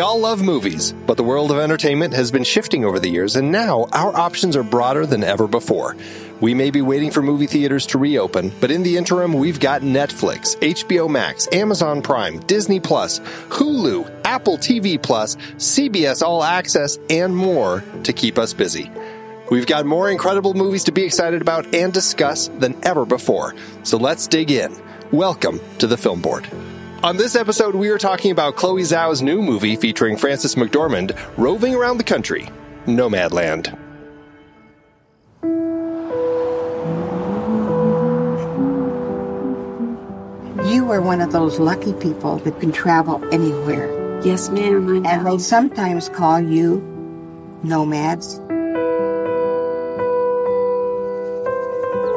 We all love movies, but the world of entertainment has been shifting over the years, and now our options are broader than ever before. We may be waiting for movie theaters to reopen, but in the interim, we've got Netflix, HBO Max, Amazon Prime, Disney Plus, Hulu, Apple TV Plus, CBS All Access, and more to keep us busy. We've got more incredible movies to be excited about and discuss than ever before, so let's dig in. Welcome to the Film Board. On this episode, we are talking about Chloe Zhao's new movie featuring Frances McDormand roving around the country, Nomadland. You are one of those lucky people that can travel anywhere. Yes, ma'am. I know. And they sometimes call you nomads.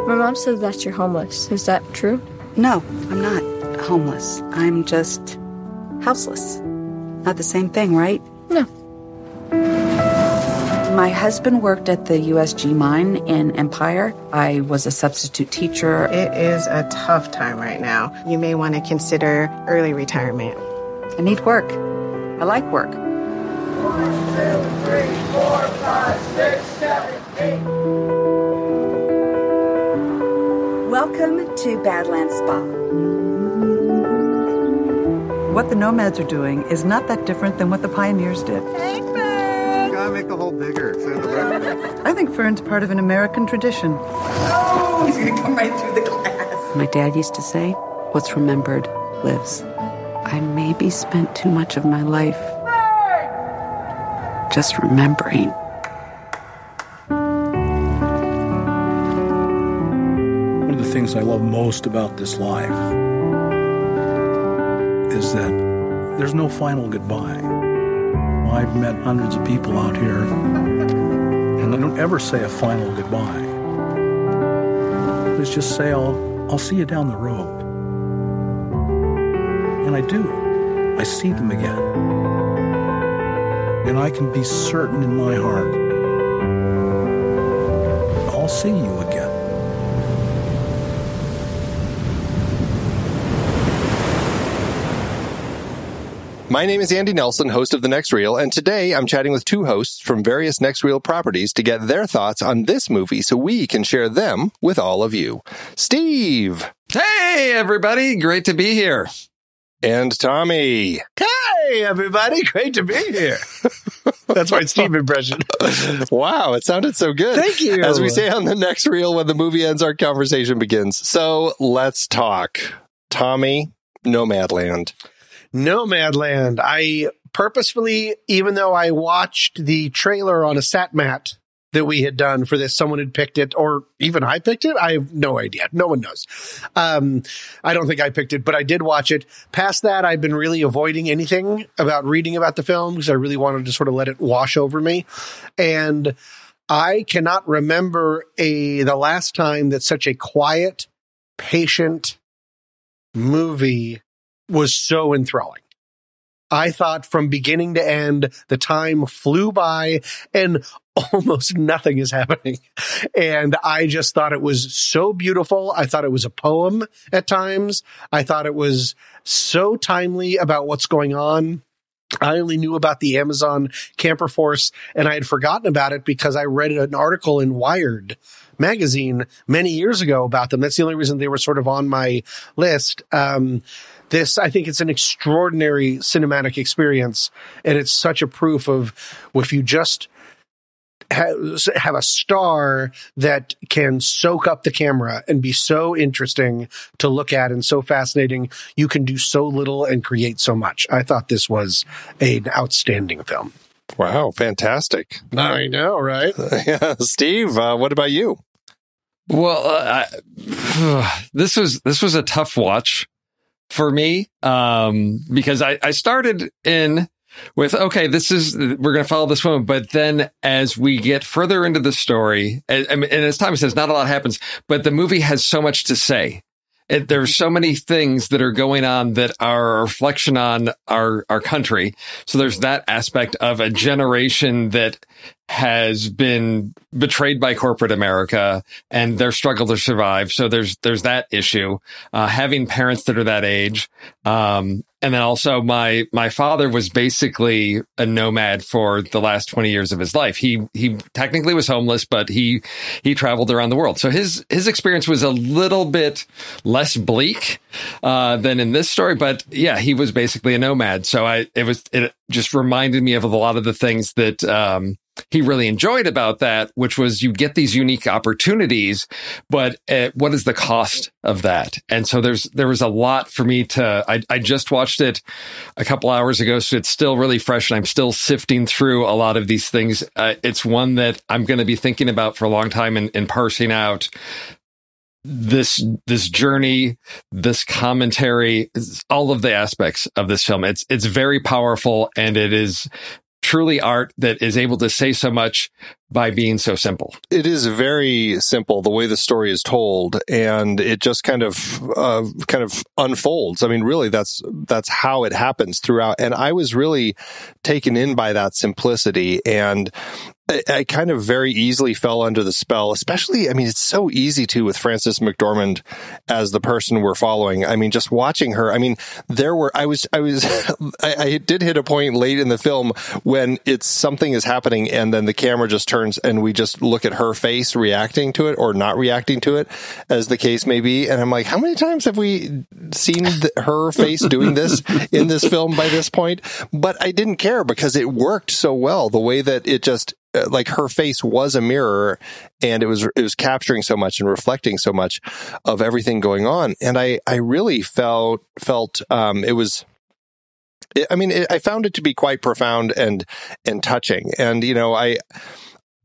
My mom says that you're homeless. Is that true? No, I'm not homeless. I'm just houseless. Not the same thing, right? No. My husband worked at the USG mine in Empire. I was a substitute teacher. It is a tough time right now. You may want to consider early retirement. I need work. I like work. One, two, three, four, five, six, seven, eight. Welcome to Badlands Spa. What the nomads are doing is not that different than what the pioneers did. Gotta make the hole bigger. Say the right I think Fern's part of an American tradition. Oh, He's gonna come right through the glass. My dad used to say, What's remembered lives. I maybe spent too much of my life just remembering. One of the things I love most about this life is that there's no final goodbye. I've met hundreds of people out here, and I don't ever say a final goodbye. Let's just say I'll, I'll see you down the road. And I do. I see them again. And I can be certain in my heart I'll see you again. My name is Andy Nelson, host of The Next Reel, and today I'm chatting with two hosts from various Next Reel properties to get their thoughts on this movie so we can share them with all of you. Steve! Hey, everybody. Great to be here. And Tommy. Hey, everybody. Great to be here. That's my Steve impression. wow, it sounded so good. Thank you. As we say on the next reel, when the movie ends, our conversation begins. So let's talk. Tommy, Nomadland. Nomadland. I purposefully, even though I watched the trailer on a sat mat that we had done for this, someone had picked it, or even I picked it. I have no idea. No one knows. Um, I don't think I picked it, but I did watch it. Past that, I've been really avoiding anything about reading about the film because I really wanted to sort of let it wash over me. And I cannot remember a the last time that such a quiet, patient movie was so enthralling. I thought from beginning to end, the time flew by and almost nothing is happening. And I just thought it was so beautiful. I thought it was a poem at times. I thought it was so timely about what's going on. I only knew about the Amazon camper force and I had forgotten about it because I read an article in Wired magazine many years ago about them. That's the only reason they were sort of on my list. Um, this, I think it's an extraordinary cinematic experience. And it's such a proof of if you just have a star that can soak up the camera and be so interesting to look at and so fascinating. You can do so little and create so much. I thought this was an outstanding film. Wow, fantastic. I know, right? yeah. Steve, uh, what about you? Well, uh, I, this was this was a tough watch for me um, because I, I started in with okay, this is we're going to follow this woman, but then as we get further into the story, and, and as Tommy says, not a lot happens, but the movie has so much to say. It, there's so many things that are going on that are a reflection on our our country. So there's that aspect of a generation that has been betrayed by corporate America and their struggle to survive. So there's there's that issue. Uh, having parents that are that age, um, and then also my my father was basically a nomad for the last 20 years of his life. He he technically was homeless, but he he traveled around the world. So his his experience was a little bit less bleak uh, than in this story. But yeah, he was basically a nomad. So I it was it just reminded me of a lot of the things that um, he really enjoyed about that, which was you get these unique opportunities, but uh, what is the cost of that? And so there's there was a lot for me to. I, I just watched it a couple hours ago, so it's still really fresh, and I'm still sifting through a lot of these things. Uh, it's one that I'm going to be thinking about for a long time and, and parsing out this this journey, this commentary, all of the aspects of this film. It's it's very powerful and it is truly art that is able to say so much by being so simple. It is very simple the way the story is told, and it just kind of uh, kind of unfolds. I mean, really, that's that's how it happens throughout. And I was really taken in by that simplicity, and I, kind of very easily fell under the spell, especially, I mean, it's so easy to with Frances McDormand as the person we're following. I mean, just watching her, I mean, there were, I was, I was, I, I did hit a point late in the film when it's something is happening and then the camera just turns and we just look at her face reacting to it or not reacting to it as the case may be. And I'm like, how many times have we seen the, her face doing this in this film by this point? But I didn't care because it worked so well the way that it just, like her face was a mirror and it was it was capturing so much and reflecting so much of everything going on and i i really felt felt um it was I mean, I found it to be quite profound and and touching. And you know, I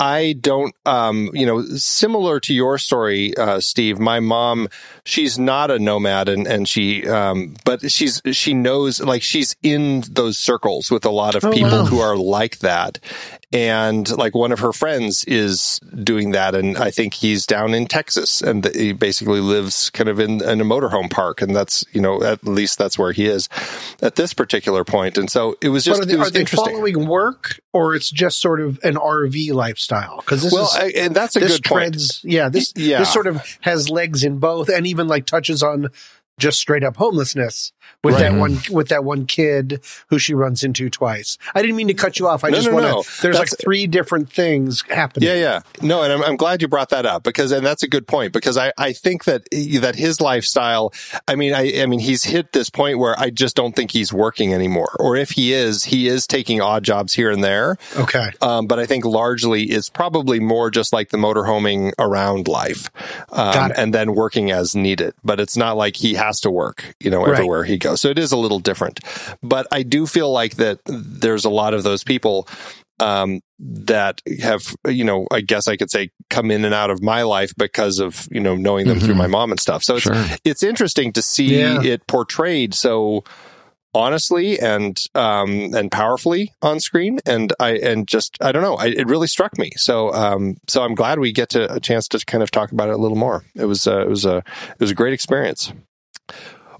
I don't, um, you know, similar to your story, uh, Steve. My mom, she's not a nomad, and and she, um, but she's she knows like she's in those circles with a lot of oh, people wow. who are like that, and like one of her friends is doing that, and I think he's down in Texas, and he basically lives kind of in, in a motorhome park, and that's you know at least that's where he is at this particular point, and so it was just but are they, are they following work, or it's just sort of an RV lifestyle because this well, is I, and that's a good treads, point. Yeah, this yeah. this sort of has legs in both, and even like touches on just straight up homelessness with Right. that one with that one kid who she runs into twice. I didn't mean to cut you off. I No, just no, want to. no. There's That's- like three different things happening. Yeah, yeah. No, and I'm, I'm glad you brought that up because, and that's a good point because I, I think that, that his lifestyle, I mean, I, I mean, he's hit this point where I just don't think he's working anymore. Or if he is, he is taking odd jobs here and there. Okay. Um, but I think largely it's probably more just like the motorhoming around life, um, and then working as needed. But it's not like he has to work, you know, Right. everywhere he goes. So it is a little different. But I do feel like that there's a lot of those people um, that have, you know, I guess I could say come in and out of my life because of, you know, knowing them through Mhm. my mom and stuff. So it's, Sure. it's interesting to see Yeah. it portrayed so honestly and um and powerfully on screen and i and just i don't know I, it really struck me so um so i'm glad we get to a chance to kind of talk about it a little more it was uh, it was a it was a great experience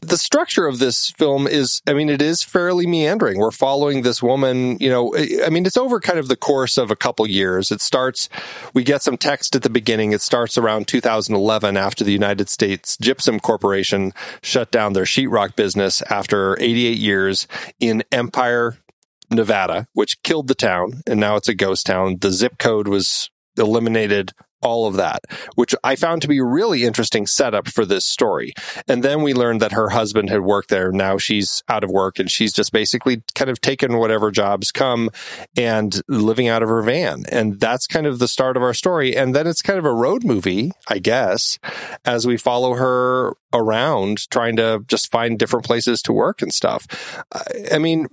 the structure of this film is i mean it is fairly meandering. We're following this woman you know i mean it's over kind of the course of a couple years. It starts we get some text at the beginning. It starts around 2011 after the united states gypsum corporation shut down their sheetrock business after 88 years in empire nevada which killed the town. And now it's a ghost town. The zip code was eliminated all of that, which I found to be a really interesting setup for this story. And then we learned that her husband had worked there. Now she's out of work and she's just basically kind of taken whatever jobs come and living out of her van. And that's kind of the start of our story. And then it's kind of a road movie, I guess, as we follow her around trying to just find different places to work and stuff. I- mean,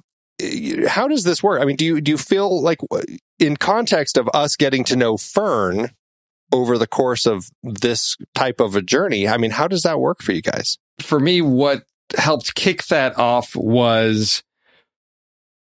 how does this work? I mean, do you do you feel like in context of us getting to know Fern over the course of this type of a journey? I mean, how does that work for you guys? for me, what helped kick that off was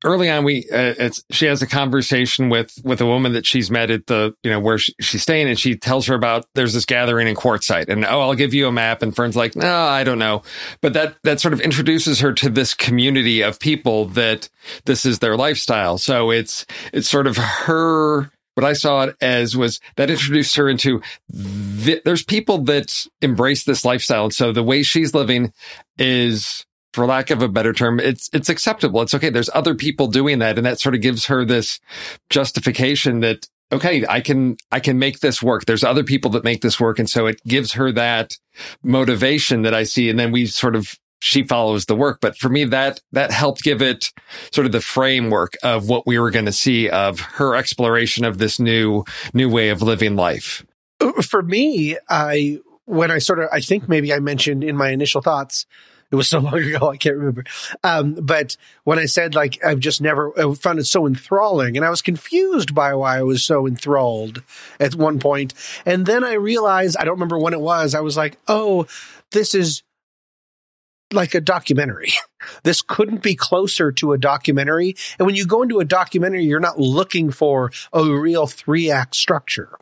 early on. We uh, she has a conversation with with a woman that she's met at the you know where she, she's staying, and she tells her about there's this gathering in quartzsite and oh, I'll give you a map. And Fern's like, no, I don't know, but that that sort of introduces her to this community of people that this is their lifestyle. So it's it's sort of her. What I saw it as was that introduced her into th- there's people that embrace this lifestyle. And so the way she's living is, for lack of a better term, it's, it's acceptable. It's okay. There's other people doing that. And that sort of gives her this justification that, okay, I can, I can make this work. There's other people that make this work. And so it gives her that motivation that I see. And then we sort of, she follows the work. But for me, that, that helped give it sort of the framework of what we were going to see of her exploration of this new, new way of living life. For me, I when I sort of I think maybe I mentioned in my initial thoughts. It was so long ago, I can't remember. Um, but when I said like I've just never I found it so enthralling, and I was confused by why I was so enthralled at one point, and then I realized I don't remember when it was. I was like, oh, this is like a documentary. This couldn't be closer to a documentary. And when you go into a documentary, you're not looking for a real three act structure.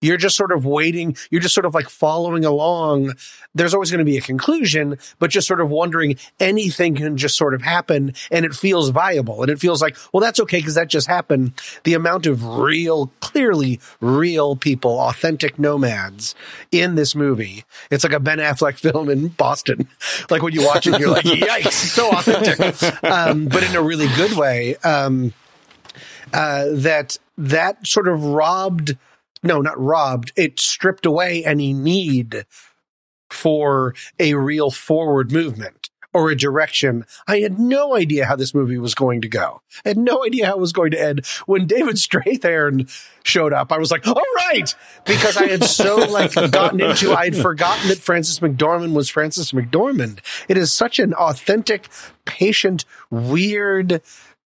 You're just sort of waiting. You're just sort of like following along. There's always going to be a conclusion, but just sort of wondering anything can just sort of happen and it feels viable. And it feels like, well, that's okay because that just happened. The amount of real, clearly real people, authentic nomads in this movie. It's like a Ben Affleck film in Boston. Like when you watch it, you're like, yikes, so authentic. Um, but in a really good way. Um, uh, that that sort of robbed no not robbed. It stripped away any need for a real forward movement or a direction. I had no idea how this movie was going to go. I had no idea how it was going to end. When david strathairn showed up i was like all right! Because i had so like gotten into i had forgotten that frances mcdormand was frances mcdormand. It is such an authentic patient weird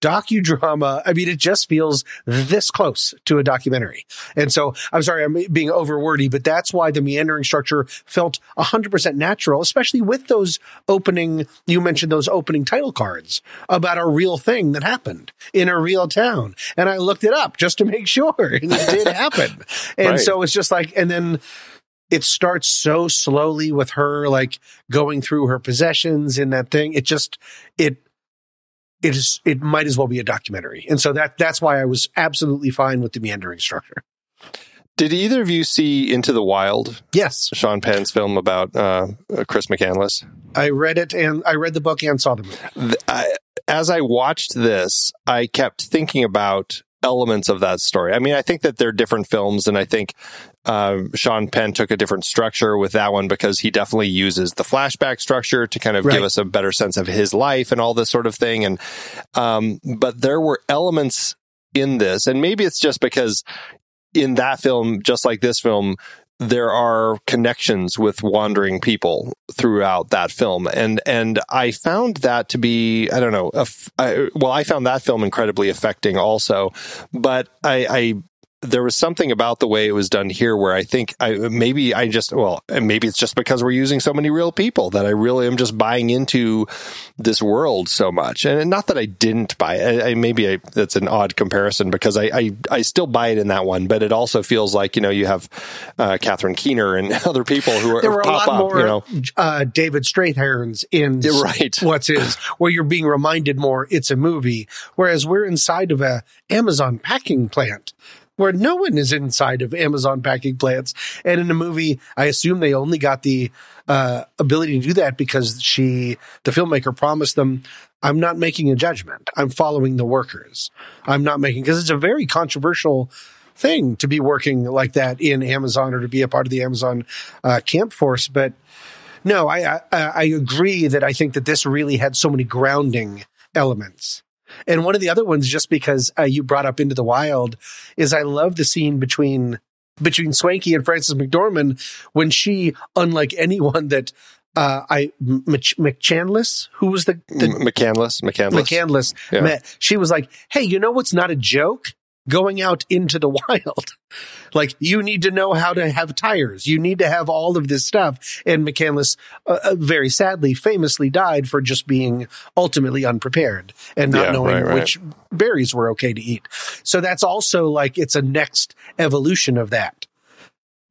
docudrama. I mean, it just feels this close to a documentary. And so I'm sorry, I'm being overwordy, but that's why the meandering structure felt 100% natural, especially with those opening, you mentioned those opening title cards about a real thing that happened in a real town. And I looked it up just to make sure and it did happen. And Right. so it's just like, and then it starts so slowly with her like going through her possessions in that thing. It just, it, it is it might as well be a documentary and so that that's why i was absolutely fine with the meandering structure Did either of you see Into the Wild? Yes. Sean Penn's film about uh, Chris McCandless. I read it and I read the book and saw the movie. I, as I watched this, I kept thinking about elements of that story. I mean, I think that they're different films, and I think uh, Sean Penn took a different structure with that one because he definitely uses the flashback structure to kind of Right. give us a better sense of his life and all this sort of thing. And um, but there were elements in this, and maybe it's just because in that film, just like this film, there are connections with wandering people throughout that film. And and I found that to be I don't know well I found that film incredibly affecting also. But I, I there was something about the way it was done here where I think I maybe I just well maybe it's just because we're using so many real people that I really am just buying into this world so much and not that I didn't buy it I, I maybe I, that's an odd comparison because I, I I still buy it in that one but it also feels like you know you have uh, Catherine Keener and other people who are There were a pop lot up more you know uh, David Strathairns in right. what's his, where you're being reminded more it's a movie, whereas we're inside of a Amazon packing plant. Where no one is inside of Amazon packing plants, and in the movie, I assume they only got the uh, ability to do that because she, the filmmaker, promised them, "I'm not making a judgment. I'm following the workers. I'm not making because it's a very controversial thing to be working like that in Amazon or to be a part of the Amazon uh, camp force. But no, I, I I agree that I think that this really had so many grounding elements. And one of the other ones, just because uh, you brought up Into the Wild, is I love the scene between between Swankie and Frances McDormand when she, unlike anyone that uh, I Mc, McChandless, who was the, the McCandless McCandless McCandless Yeah. met. She was like, "Hey, you know what's not a joke? Going out into the wild. like you need to know how to have tires. You need to have all of this stuff." And McCandless, uh, uh, very sadly, famously died for just being ultimately unprepared and not Yeah, knowing right, right. which berries were okay to eat. So that's also like it's a next evolution of that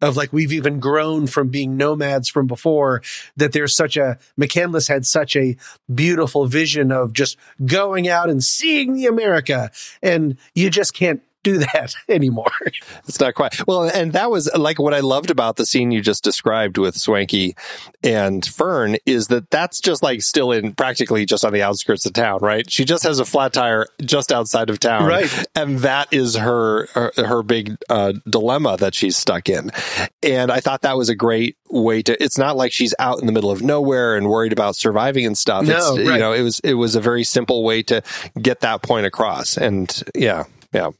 of like we've even grown from being nomads from before that there's such a McCandless had such a beautiful vision of just going out and seeing the America. And you just can't do that anymore. It's not quite. Well, and that was like what I loved about the scene you just described with Swankie and Fern is that that's just like still in practically just on the outskirts of town, right? She just has a flat tire just outside of town. Right. And that is her, her, her big uh, dilemma that she's stuck in. And I thought that was a great way to, it's not like she's out in the middle of nowhere and worried about surviving and stuff. No, it's, you know, it was, it was a very simple way to get that point across. And yeah, yeah.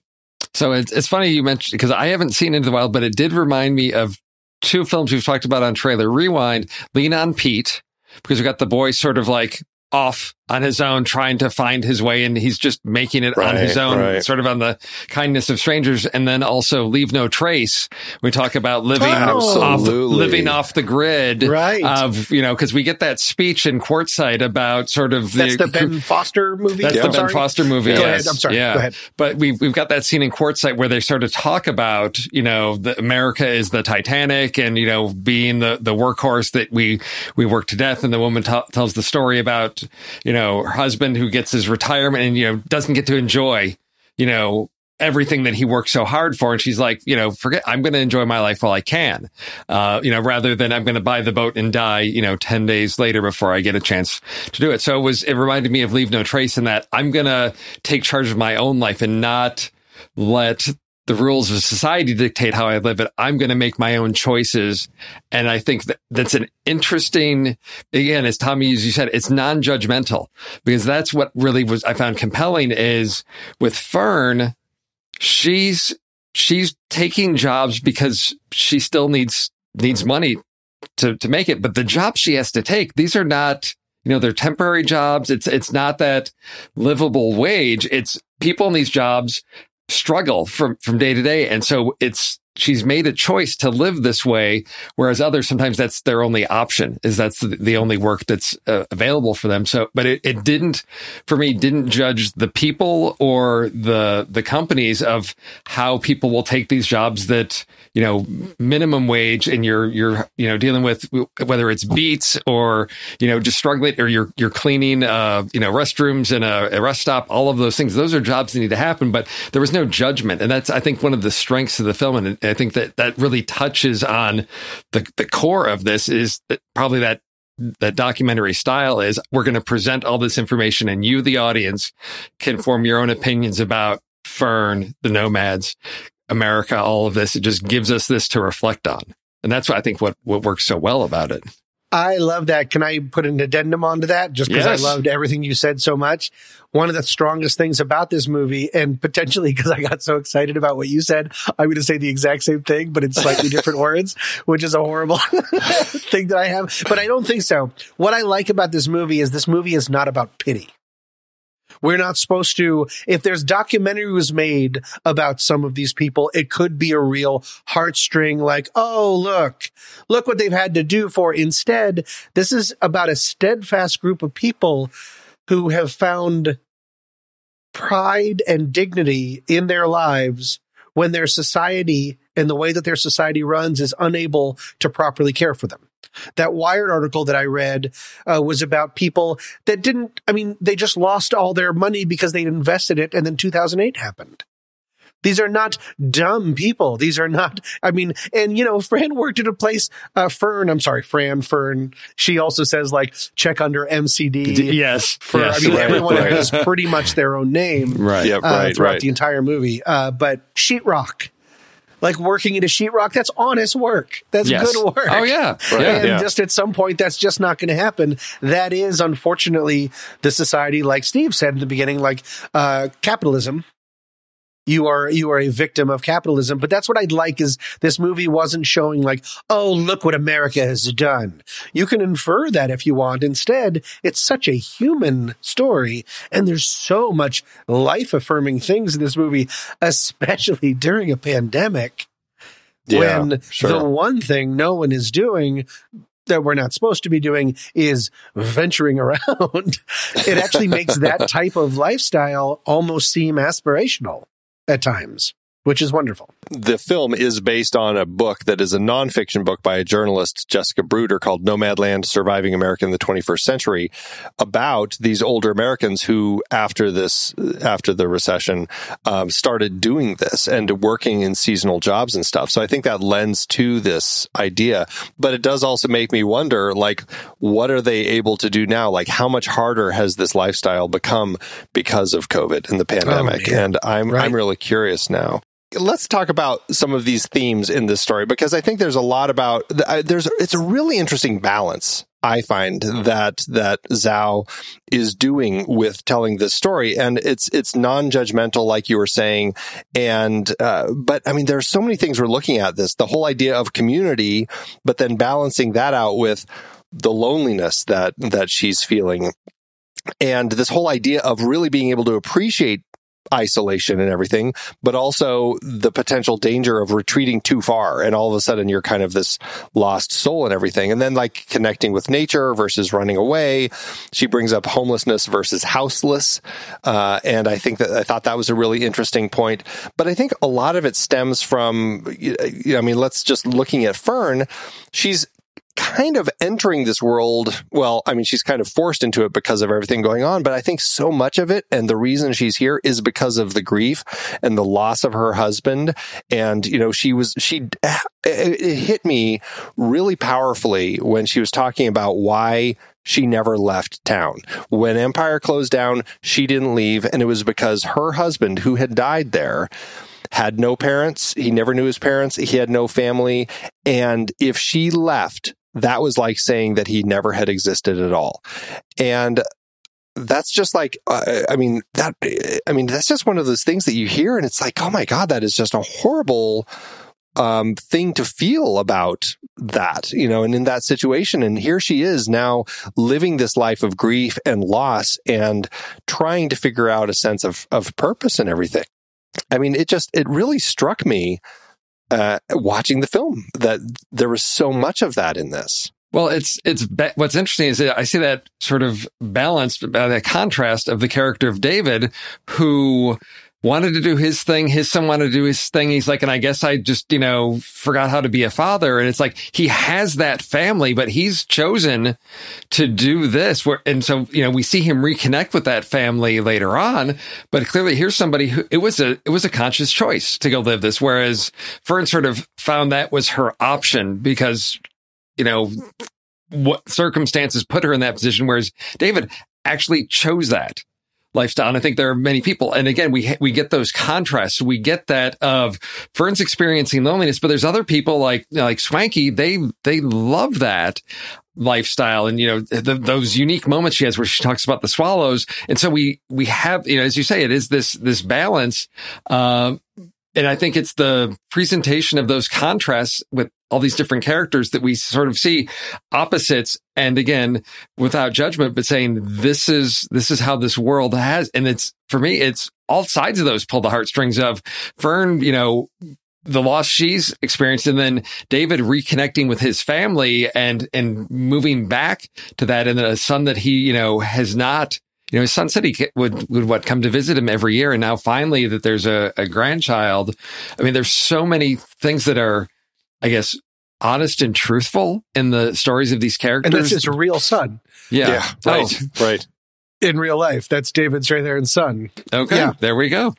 So it's it's funny you mentioned because I haven't seen Into the Wild, but it did remind me of two films we've talked about on Trailer Rewind. Lean on Pete because we got the boy sort of like off on his own, trying to find his way, and he's just making it on his own, right. sort of on the kindness of strangers. And then also Leave No Trace. We talk about living off Absolutely. living off the grid, Right. Of you know because we get that speech in Quartzsite about sort of That's the Ben Foster movie. that's I'm the Ben sorry. Foster movie. Go yes. ahead. I'm sorry. Yeah. Go ahead. But we've we've got that scene in Quartzsite where they sort of talk about you know the America is the Titanic and you know being the the workhorse that we we work to death and the woman t- tells the story about you know her husband who gets his retirement and you know doesn't get to enjoy you know everything that he worked so hard for. And she's like you know forget i'm going to enjoy my life while i can. Uh you know rather than i'm going to buy the boat and die you know 10 days later before i get a chance to do it. So it was it reminded me of leave no trace in that i'm going to take charge of my own life and not let the rules of society dictate how I live it. I'm going to make my own choices. And I think that that's an interesting, again, as Tommy, as you said, it's non-judgmental because that's what really was, I found compelling is with Fern, she's, she's taking jobs because she still needs, needs money to, to make it. But the jobs she has to take, these are not, you know, they're temporary jobs. It's, it's not that livable wage. It's people in these jobs struggle from, from day to day. And so it's, she's made a choice to live this way. Whereas others, sometimes that's their only option is that's the, only work that's uh, available for them. So, but it, it didn't, for me, didn't judge the people or the, the companies of how people will take these jobs that, you know, minimum wage and you're, you're, you know, dealing with whether it's beets or, you know, just struggling or you're, you're cleaning, uh, you know, restrooms in a, a rest stop, all of those things. Those are jobs that need to happen, but there was no judgment. And that's, I think, one of the strengths of the film. And, I think that that really touches on the the core of this is that probably that that documentary style is we're going to present all this information and you, the audience, can form your own opinions about Fern, the nomads, America, all of this. It just gives us this to reflect on. And that's what I think what, what works so well about it. I love that. Can I put an addendum onto that? Just because Yes. I loved everything you said so much. One of the strongest things about this movie, and potentially because I got so excited about what you said, I'm going to say the exact same thing, but in slightly different words, which is a horrible thing that I have. But I don't think so. What I like about this movie is this movie is not about pity. We're not supposed to, if there's documentary was made about some of these people, it could be a real heartstring like, oh, look, look what they've had to do for. Instead, this is about a steadfast group of people who have found pride and dignity in their lives when their society and the way that their society runs is unable to properly care for them. That Wired article that I read uh, was about people that didn't, I mean, they just lost all their money because they invested it and then 2008 happened. These are not dumb people. These are not, I mean, and you know, Fran worked at a place, uh, Fern, I'm sorry, Fran, Fern. She also says like, check under MCD. Yes. For, yes, I mean, right, everyone right. has pretty much their own name Right. Yep, uh, right, throughout right. the entire movie. Uh, but sheetrock, like working a sheetrock, that's honest work. That's Yes. good work. Oh, yeah. Right. Yeah. And Yeah. just at some point, that's just not going to happen. That is, unfortunately, the society, like Steve said in the beginning, like uh, capitalism. You are you are a victim of capitalism, but that's what I'd like is this movie wasn't showing like, oh, look what America has done. You can infer that if you want. Instead, it's such a human story, and there's so much life affirming things in this movie, especially during a pandemic Yeah, when sure. the one thing no one is doing that we're not supposed to be doing is venturing around. it actually makes that type of lifestyle almost seem aspirational at times, which is wonderful. The film is based on a book that is a nonfiction book by a journalist, Jessica Bruder, called Nomadland Surviving America in the 21st Century, about these older Americans who, after this, after the recession, um, started doing this and working in seasonal jobs and stuff. So I think that lends to this idea. But it does also make me wonder, like, what are they able to do now? Like, how much harder has this lifestyle become because of COVID and the pandemic? man. and I'm, Right. I'm really curious now let's talk about some of these themes in this story because I think there's a lot about uh, there's it's a really interesting balance I find that that Zhao is doing with telling this story. And it's it's non-judgmental like you were saying. And uh, but I mean there's so many things we're looking at this the whole idea of community but then balancing that out with the loneliness that that she's feeling. And this whole idea of really being able to appreciate isolation and everything, but also the potential danger of retreating too far. And all of a sudden you're kind of this lost soul and everything. And then like connecting with nature versus running away. She brings up homelessness versus houseless. Uh, and I think that I thought that was a really interesting point. But I think a lot of it stems from, I mean, let's just looking at Fern. She's kind of entering this world. Well, I mean, she's kind of forced into it because of everything going on, but I think so much of it and the reason she's here is because of the grief and the loss of her husband. And, you know, she was, she, it hit me really powerfully when she was talking about why she never left town. When Empire closed down, she didn't leave. And it was because her husband, who had died there, had no parents. He never knew his parents. He had no family. And if she left, that was like saying that he never had existed at all. And that's just like, uh, I mean, that, I mean, that's just one of those things that you hear and it's like, oh my God, that is just a horrible, um, thing to feel about that, you know, and in that situation. And here she is now living this life of grief and loss and trying to figure out a sense of, of purpose and everything. I mean, it just, it really struck me, uh, watching the film that there was so much of that in this. Well, it's it's what's interesting is I see that sort of balanced by the contrast of the character of David, who wanted to do his thing. His son wanted to do his thing. He's like, and I guess I just, you know, forgot how to be a father. And it's like, he has that family, but he's chosen to do this. Where, and so, you know, we see him reconnect with that family later on, but clearly here's somebody who it was a, it was a conscious choice to go live this. Whereas Fern sort of found that was her option because, you know, what circumstances put her in that position. Whereas David actually chose that lifestyle. And I think there are many people. And again, we, we get those contrasts. We get that of Fern's experiencing loneliness, but there's other people like, like Swankie. They, they love that lifestyle and, you know, the, those unique moments she has where she talks about the swallows. And so we, we have, you know, as you say, it is this, this balance. Um, and I think it's the presentation of those contrasts with all these different characters that we sort of see opposites. And again, without judgment, but saying this is, this is how this world has. And it's for me, it's all sides of those pull the heartstrings of Fern, you know, the loss she's experienced and then David reconnecting with his family and, and moving back to that and then a son that he, you know, has not you know, his son said he would, would what come to visit him every year. And now finally that there's a, a grandchild. I mean, there's so many things that are, I guess, honest and truthful in the stories of these characters. And that's his real son. Yeah. yeah oh. right. Oh. Right. In real life. That's David Strathairn's son. Okay. Yeah. There we go.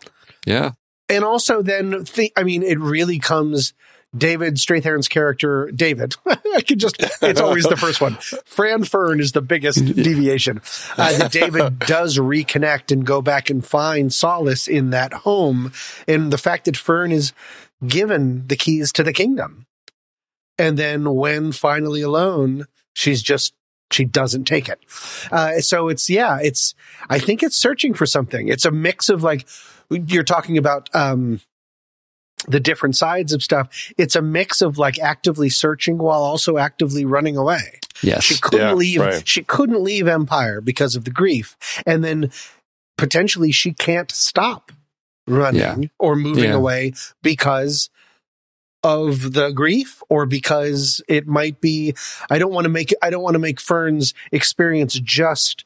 Yeah. And also then, th- I mean, it really comes David Strathairn's character, David. I could just, it's always the first one. Fran Fern is the biggest deviation. Uh, that David does reconnect and go back and find solace in that home. And the fact that Fern is given the keys to the kingdom. And then when finally alone, she's just she doesn't take it. Uh, so it's, yeah, it's, I think it's searching for something. It's a mix of like, you're talking about, um, the different sides of stuff. It's a mix of like actively searching while also actively running away. Yes. She couldn't yeah, leave, right. she couldn't leave Empire because of the grief. And then potentially she can't stop running yeah. or moving yeah. away because of the grief or because it might be I don't want to make I don't want to make Fern's experience just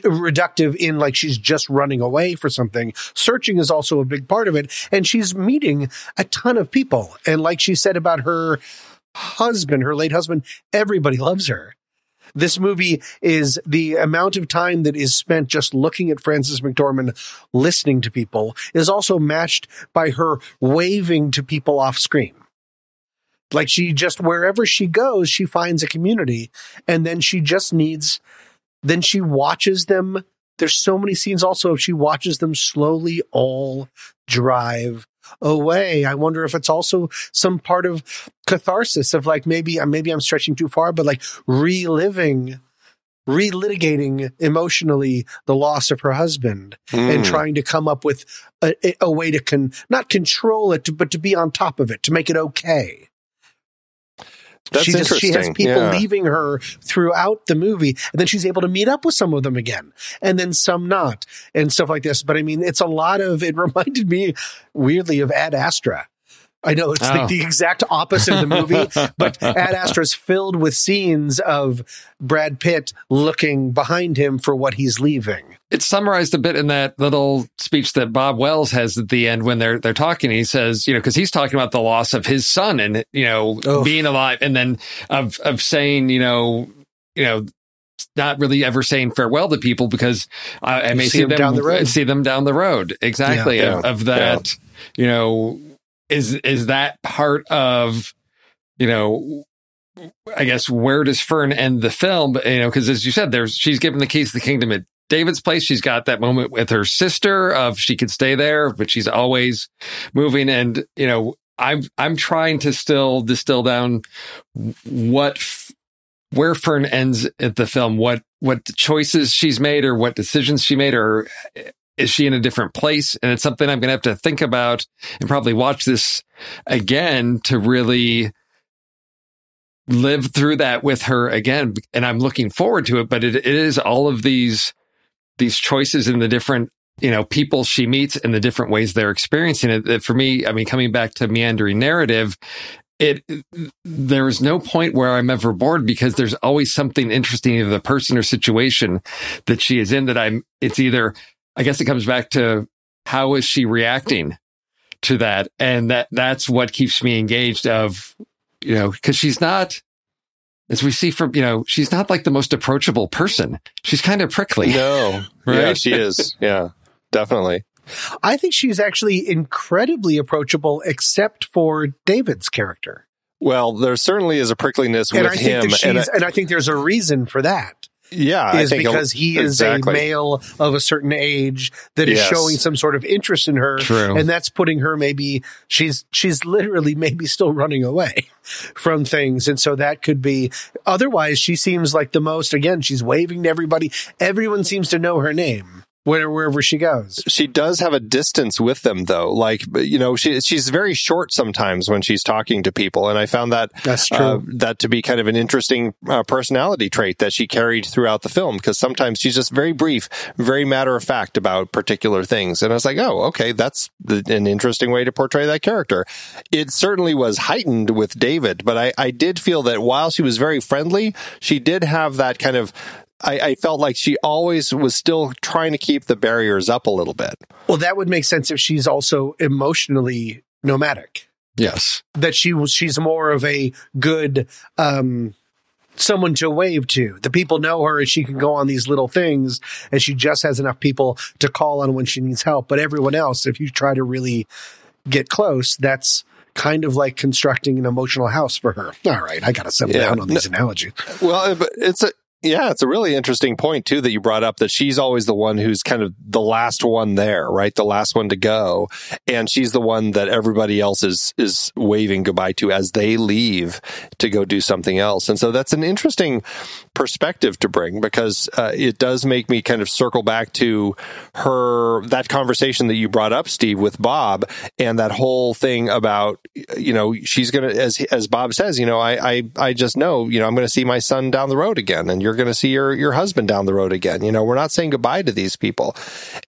reductive in like she's just running away for something. Searching is also a big part of it. And she's meeting a ton of people. And like she said about her husband, her late husband, everybody loves her. This movie is the amount of time that is spent just looking at Frances McDormand, listening to people, is also matched by her waving to people off screen. Like she just, wherever she goes, she finds a community and then she just needs then she watches them. There's so many scenes also if she watches them slowly all drive away. I wonder if it's also some part of catharsis of like maybe maybe I'm stretching too far, but like reliving relitigating emotionally the loss of her husband mm. and hmm. trying to come up with a, a way to con, not control it, but to be on top of it, to make it okay. That's she just, she has people yeah. leaving her throughout the movie, and then she's able to meet up with some of them again, and then some not, and stuff like this. But I mean, it's a lot of. It reminded me weirdly of Ad Astra I know it's oh. like the exact opposite of the movie, but Ad Astra is filled with scenes of Brad Pitt looking behind him for what he's leaving. It's summarized a bit in that little speech that Bob Wells has at the end when they're they're talking. He says, you know, because he's talking about the loss of his son and you know oh. being alive, and then of of saying, you know, you know, not really ever saying farewell to people because I, I may see, see, them, down the road. See them down the road. Exactly. Yeah, of, of, that, yeah. you know, is is that part of you know I guess where does Fern end the film? You know, because as you said, there's she's given the keys to the kingdom at David's place. She's got that moment with her sister of she could stay there, but she's always moving. And you know, I'm I'm trying to still distill down what where Fern ends at the film, what what choices she's made or what decisions she made, or is she in a different place? And it's something I'm going to have to think about and probably watch this again to really live through that with her again. And I'm looking forward to it, but it, it is all of these, these choices in the different, you know, people she meets and the different ways they're experiencing it. That for me, I mean, coming back to meandering narrative, it there is no point where I'm ever bored because there's always something interesting in the person or situation that she is in that I'm it's either I guess it comes back to how is she reacting to that? And that that's what keeps me engaged. Of you know, because she's not. As we see from, you know, she's not like the most approachable person. She's kind of prickly. No. Right? Yeah, she is. Yeah, definitely. I think she's actually incredibly approachable, except for David's character. Well, there certainly is a prickliness and with I think him. that she's, and and, I, I think there's a reason for that. Yeah, is because he is exactly. a male of a certain age that is Yes. showing some sort of interest in her, True. and that's putting her maybe she's she's literally maybe still running away from things, and so that could be. Otherwise, she seems like the most. Again, she's waving to everybody. Everyone seems to know her name wherever she goes. She does have a distance with them, though. Like, you know, she she's very short sometimes when she's talking to people, and I found that That's true. uh, that to be kind of an interesting uh, personality trait that she carried throughout the film. Because sometimes she's just very brief, very matter of fact about particular things, and I was like, oh, okay, that's the, an interesting way to portray that character. It certainly was heightened with David, but I, I did feel that while she was very friendly, she did have that kind of. I, I felt like she always was still trying to keep the barriers up a little bit. Well, that would make sense if she's also emotionally nomadic. Yes. that she was she's more of a good um someone to wave to. The people know her and she can go on these little things and she just has enough people to call on when she needs help. But everyone else, if you try to really get close, that's kind of like constructing an emotional house for her. All right, I got to settle Yeah. down on these analogies. Well, but it's a yeah, it's a really interesting point too that you brought up that she's always the one who's kind of the last one there, right? The last one to go, and she's the one that everybody else is is waving goodbye to as they leave to go do something else. And so that's an interesting perspective to bring because uh, it does make me kind of circle back to her that conversation that you brought up, Steve, with Bob, and that whole thing about you know she's gonna as as Bob says, you know, I I I just know you know I'm going to see my son down the road again, and you're going to see your your husband down the road again. You know, we're not saying goodbye to these people,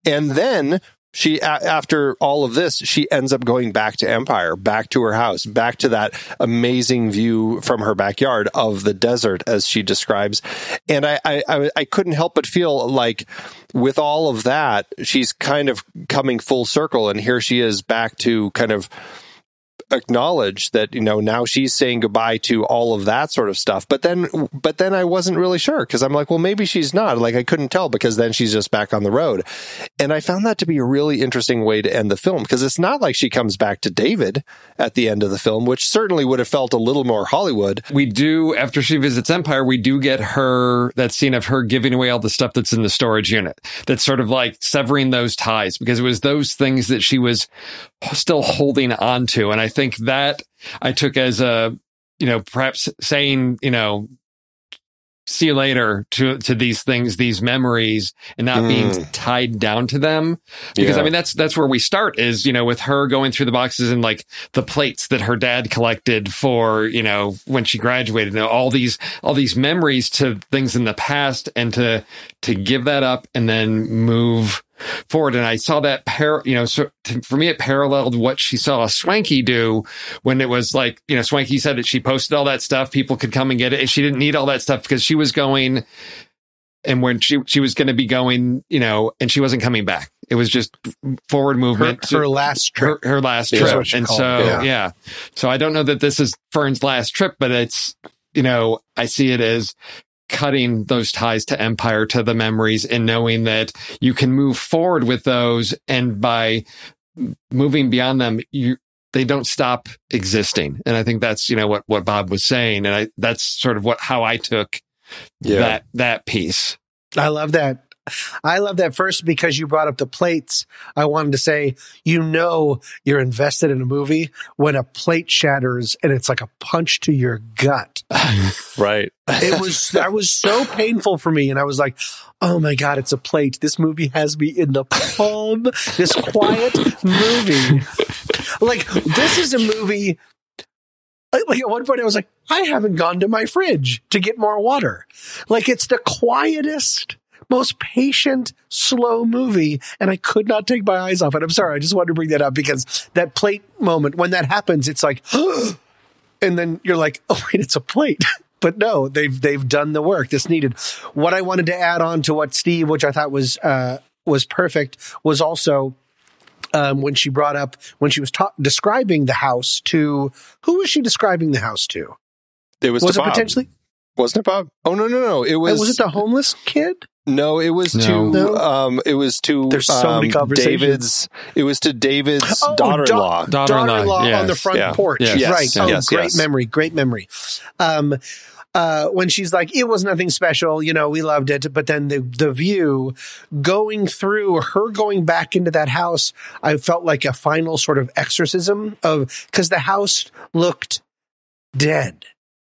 and then. She, after all of this, she ends up going back to Empire, back to her house, back to that amazing view from her backyard of the desert, as she describes. And I, I, I couldn't help but feel like with all of that, she's kind of coming full circle. And here she is back to kind of acknowledge that you know now she's saying goodbye to all of that sort of stuff. But then but then I wasn't really sure because I'm like well maybe she's not. Like I couldn't tell because then she's just back on the road. And I found that to be a really interesting way to end the film because it's not like she comes back to David at the end of the film which certainly would have felt a little more Hollywood. We do, after she visits Empire, we do get her, that scene of her giving away all the stuff that's in the storage unit. That's sort of like severing those ties because it was those things that she was still holding on to. And I think that I took as a, you know, perhaps saying, you know, see you later to to these things these memories and not being Mm. tied down to them because Yeah. i mean that's that's where we start is you know with her going through the boxes and like the plates that her dad collected for you know when she graduated know, all these all these memories to things in the past and to to give that up and then move forward and i saw that pair you know so to, for me it paralleled what she saw swankie do when it was like you know swankie said that she posted all that stuff people could come and get it and she didn't need all that stuff because she was going and when she she was going to be going you know and she wasn't coming back it was just forward movement her last her, trip. her last trip and so yeah. yeah. so i don't know that this is fern's last trip but it's you know i see it as cutting those ties to empire to the memories and knowing that you can move forward with those and by moving beyond them you they don't stop existing and i think that's you know what what bob was saying and i that's sort of what how i took Yeah. that that piece I love that. I love that first because you brought up the plates. I wanted to say, you know, you're invested in a movie when a plate shatters and it's like a punch to your gut. right It was, that was so painful for me. And I was like, oh my God, it's a plate. This movie has me in the palm. This quiet movie. Like, this is a movie. Like like, at one point, I was like, I haven't gone to my fridge to get more water. Like it's the quietest, most patient, slow movie, and I could not take my eyes off it. I'm sorry, I just wanted to bring that up because that plate moment, when that happens, it's like, and then you're like, oh wait, it's a plate. But no, they've they've done the work that's needed. What I wanted to add on to what Steve, which I thought was uh, was perfect, was also um, when she brought up when she was ta- describing the house to who was she describing the house to? It was, Was it Bob. potentially? wasn't it Bob? Oh no no no! It was Was, was it the homeless kid? No, it was No. to um, it was to There's so many um, conversations. David's. It was to David's Oh, daughter-in-law. da- Daughter-in-law, daughter-in-law yes, on the front yeah, porch. yes, right. yes, oh, yes, great yes. memory. Great memory. Um, uh, when she's like, it was nothing special, you know, we loved it. But then the, the view going through her going back into that house, I felt like a final sort of exorcism of, cause the house looked dead.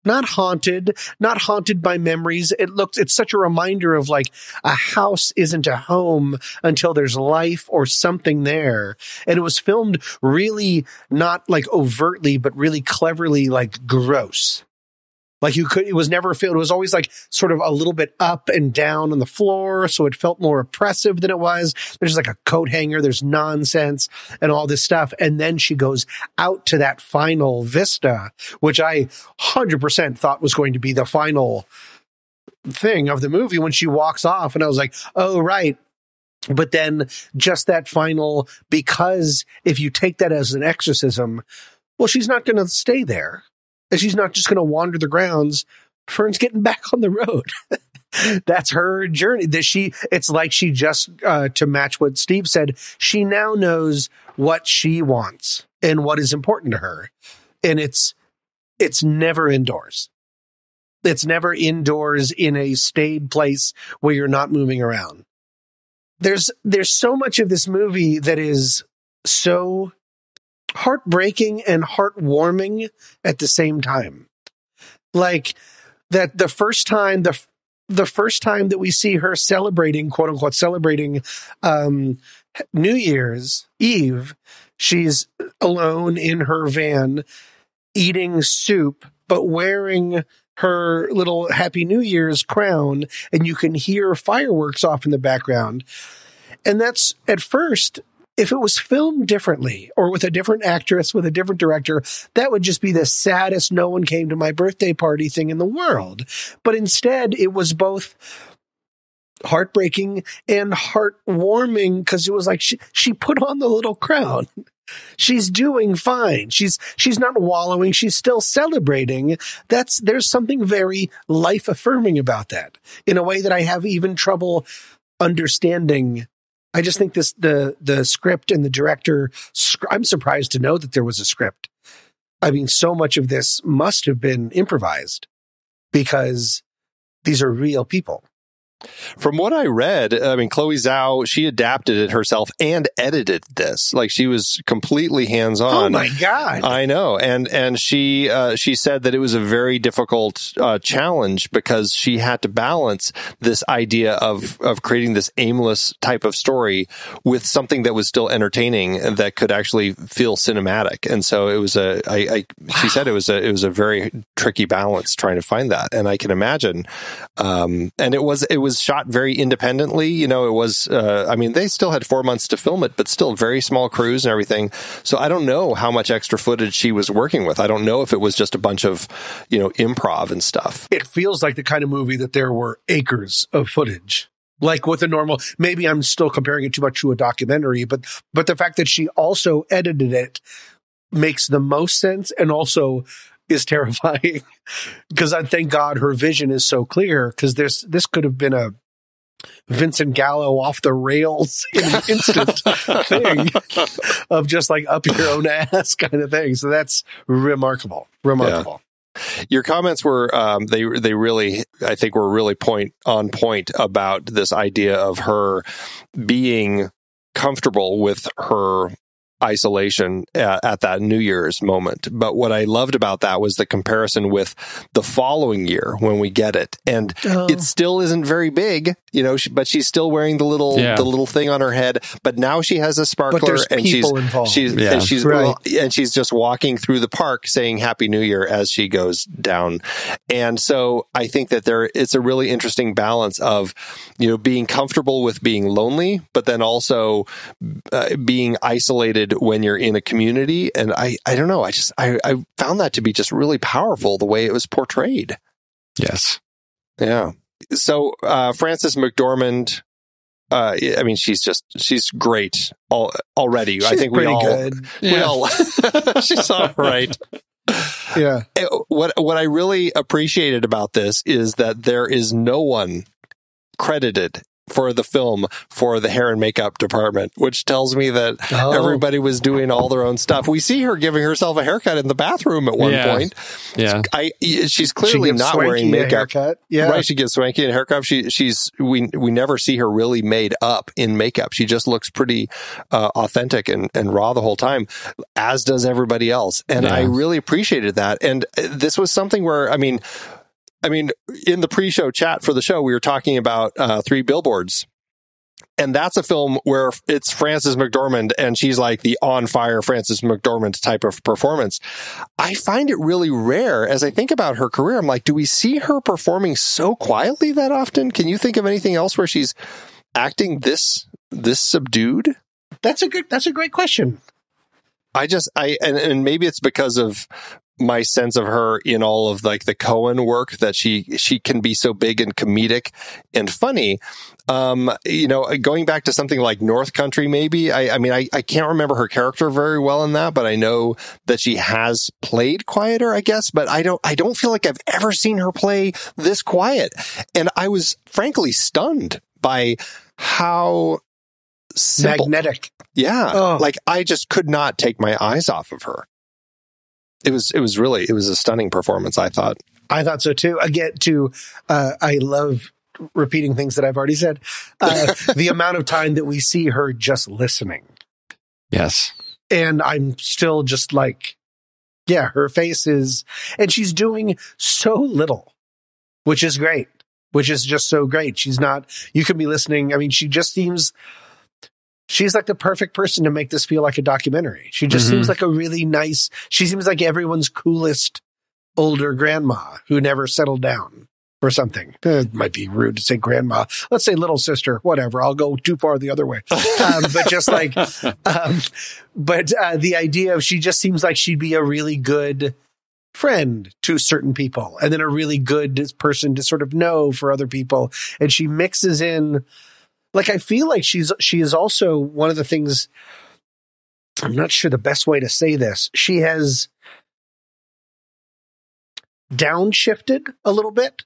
Not haunted, not haunted by memories. It looks, it's such a reminder of like a house isn't a home until there's life or something there. And it was filmed really not like overtly, but really cleverly like gross. Like you could, it was never. It was always like sort of a little bit up and down on the floor. So it felt more oppressive than it was. There's like a coat hanger. There's nonsense and all this stuff. And then she goes out to that final vista, which I 100% thought was going to be the final thing of the movie when she walks off. And I was like, oh, right. But then just that final, because if you take that as an exorcism, well, she's not going to stay there. She's not just going to wander the grounds. Fern's getting back on the road. That's her journey. That she, it's like she just, uh, to match what Steve said, she now knows what she wants and what is important to her. And it's, it's never indoors. It's never indoors in a stayed place where you're not moving around. There's, there's so much of this movie that is so heartbreaking and heartwarming at the same time. Like that the first time the the first time that we see her celebrating quote unquote celebrating um New Year's Eve, she's alone in her van eating soup but wearing her little happy new year's crown and you can hear fireworks off in the background and that's at first if it was filmed differently or with a different actress, with a different director, that would just be the saddest no one came to my birthday party thing in the world. But instead, it was both heartbreaking and heartwarming because it was like she, she put on the little crown. She's doing fine. She's she's not wallowing. She's still celebrating. That's there's something very life affirming about that in a way that I have even trouble understanding I just think this the the script and the director. I'm surprised to know that there was a script. I mean, so much of this must have been improvised because these are real people. From what I read, I mean, Chloe Zhao, she adapted it herself and edited this. Like she was completely hands on. Oh my god! I know, and and she uh, she said that it was a very difficult uh, challenge because she had to balance this idea of of creating this aimless type of story with something that was still entertaining and that could actually feel cinematic. And so it was a. I, I she said it was a it was a very tricky balance trying to find that, and I can imagine. Um, and it was it was shot very independently. You know, it was. Uh, I mean, they still had four months to film it, but still very small crews and everything. So I don't know how much extra footage she was working with. I don't know if it was just a bunch of, you know, improv and stuff. It feels like the kind of movie that there were acres of footage. Like with a normal, maybe I'm still comparing it too much to a documentary, but but the fact that she also edited it makes the most sense and also is terrifying because I thank God her vision is so clear because this this could have been a Vincent Gallo off the rails in an instant thing of just like up your own ass kind of thing. So that's remarkable, remarkable. Your comments were um, they they really I think were really point on point about this idea of her being comfortable with her isolation at, at, that New Year's moment. But what I loved about that was the comparison with the following year when we get it, and oh. it still isn't very big, you know. She, but she's still wearing the little yeah. the little thing on her head. But now she has a sparkler, and she's involved. she's yeah. and she's right. well, and she's just walking through the park saying Happy New Year as she goes down. And so I think that there it's a really interesting balance of you know being comfortable with being lonely, but then also uh, being isolated when you're in a community. And I, I don't know. I just, I, I found that to be just really powerful the way it was portrayed. Yes. Yeah. So, uh, Frances McDormand, uh, I mean, she's just she's great all, already. I She's think we all good. we Yeah. all she's all right. Yeah. Eh, What what I really appreciated about this is that there is no one credited for the film for the hair and makeup department, which tells me that Oh. everybody was doing all their own stuff. We see her giving herself a haircut in the bathroom at one Yeah. point. Yeah. I she's clearly gives not Swankie wearing makeup. Yeah. Right, she gives Swankie a haircut. She she's we we never see her really made up in makeup. She just looks pretty uh, authentic and, and raw the whole time, as does everybody else. And I really appreciated that. And uh, this was something where I mean, I mean, in the pre-show chat for the show, we were talking about uh, three billboards. And that's a film where it's Frances McDormand and she's like the on fire Frances McDormand type of performance. I find it really rare as I think about her career. I'm like, do we see her performing so quietly that often? Can you think of anything else where she's acting this this subdued? That's a good that's a great question. I just I and, and maybe it's because of my sense of her in all of like the Coen work that she she can be so big and comedic and funny. Um, you know, going back to something like North Country, maybe I, I mean, I, I can't remember her character very well in that, but I know that she has played quieter, I guess. But I don't, I don't feel like I've ever seen her play this quiet, and I was frankly stunned by how simple. Magnetic. Yeah. Oh. Like I just could not take my eyes off of her. It was it was really it was a stunning performance, I thought. I thought so too. Again, to uh, I love repeating things that I've already said. Uh, the amount of time that we see her just listening, Yes. and I'm still just like, yeah, her face is, and she's doing so little, which is great. Which is just so great. She's not. You can be listening. I mean, she just seems. She's like the perfect person to make this feel like a documentary. She just Mhm. seems like a really nice. She seems like everyone's coolest older grandma who never settled down or something. Eh, It might be rude to say grandma. Let's say little sister, whatever. I'll go too far the other way. Um, but just like, um, but uh, the idea of she just seems like she'd be a really good friend to certain people and then a really good person to sort of know for other people. And she mixes in, like, I feel like she's, she is also one of the things, I'm not sure the best way to say this. She has downshifted a little bit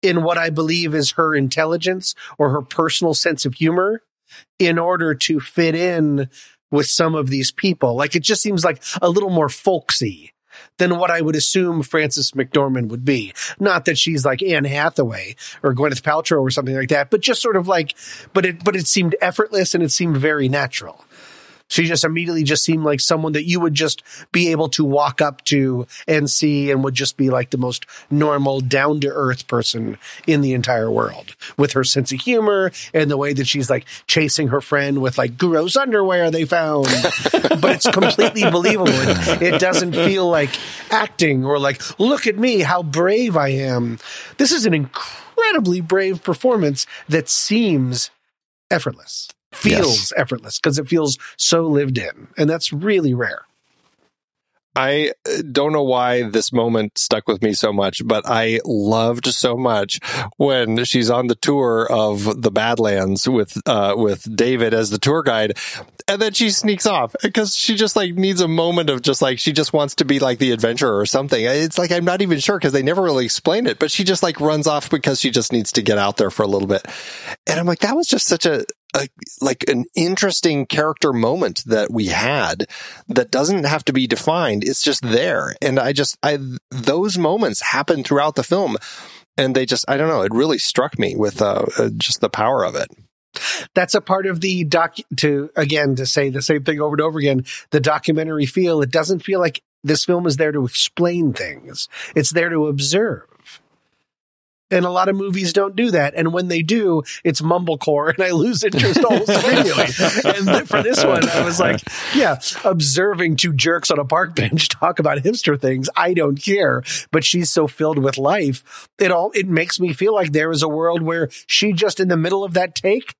in what I believe is her intelligence or her personal sense of humor in order to fit in with some of these people. Like it just seems like a little more folksy than what I would assume Frances McDormand would be. Not that she's like Anne Hathaway or Gwyneth Paltrow or something like that, but just sort of like, but it, but it seemed effortless and it seemed very natural. She just immediately just seemed like someone that you would just be able to walk up to and see and would just be like the most normal, down to earth person in the entire world with her sense of humor and the way that she's like chasing her friend with like gross underwear they found. but it's completely believable. It, it doesn't feel like acting or like, look at me, how brave I am. This is an incredibly brave performance that seems effortless feels effortless because it feels so lived in. And that's really rare. I uh, don't know why this moment stuck with me so much, but I loved so much when she's on the tour of the Badlands with uh, with David as the tour guide, and then she sneaks off because she just like needs a moment of just like she just wants to be like the adventurer or something. It's like I'm not even sure because they never really explain it, but she just like runs off because she just needs to get out there for a little bit, and I'm like that was just such a a, like an interesting character moment that we had that doesn't have to be defined. It's just there. And I just, I, those moments happen throughout the film and they just, I don't know, it really struck me with, uh, uh, just the power of it. That's a part of the doc to, again, to say the same thing over and over again, the documentary feel. It doesn't feel like this film is there to explain things. It's there to observe. And a lot of movies don't do that. And when they do, it's mumblecore and I lose interest almost immediately. and th- for this one, I was like, yeah, observing two jerks on a park bench talk about hipster things. I don't care. But she's so filled with life. It all, it makes me feel like there is a world where she just in the middle of that take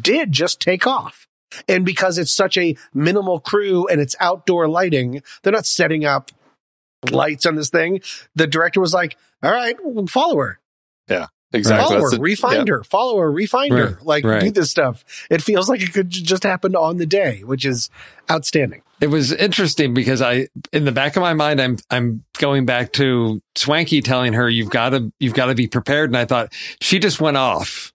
did just take off. And because it's such a minimal crew and it's outdoor lighting, they're not setting up lights on this thing. The director was like, all right, follow her. Yeah. exactly. Follow That's her, it. Yeah. her, follow her, refind Right, like right. do this stuff. It feels like it could just happen on the day, which is outstanding. It was interesting because I, in the back of my mind, I'm, I'm going back to Swankie telling her, you've got to, you've got to be prepared. And I thought she just went off.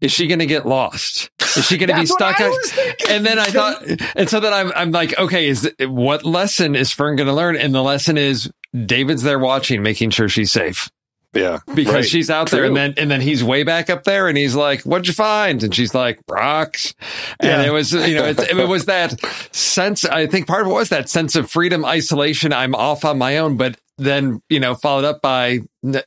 Is she going to get lost? Is she going to be stuck? I was. And then I thought, and so then I'm, I'm like, okay, is what lesson is Fern going to learn? And the lesson is David's there watching, making sure she's safe Yeah. because Right. she's out there. And then, and then he's way back up there and he's like, what'd you find? And she's like, rocks. And Yeah. it was, you know, it's, it was that sense. I think part of it was that sense of freedom, isolation. I'm off on my own, but then, you know, followed up by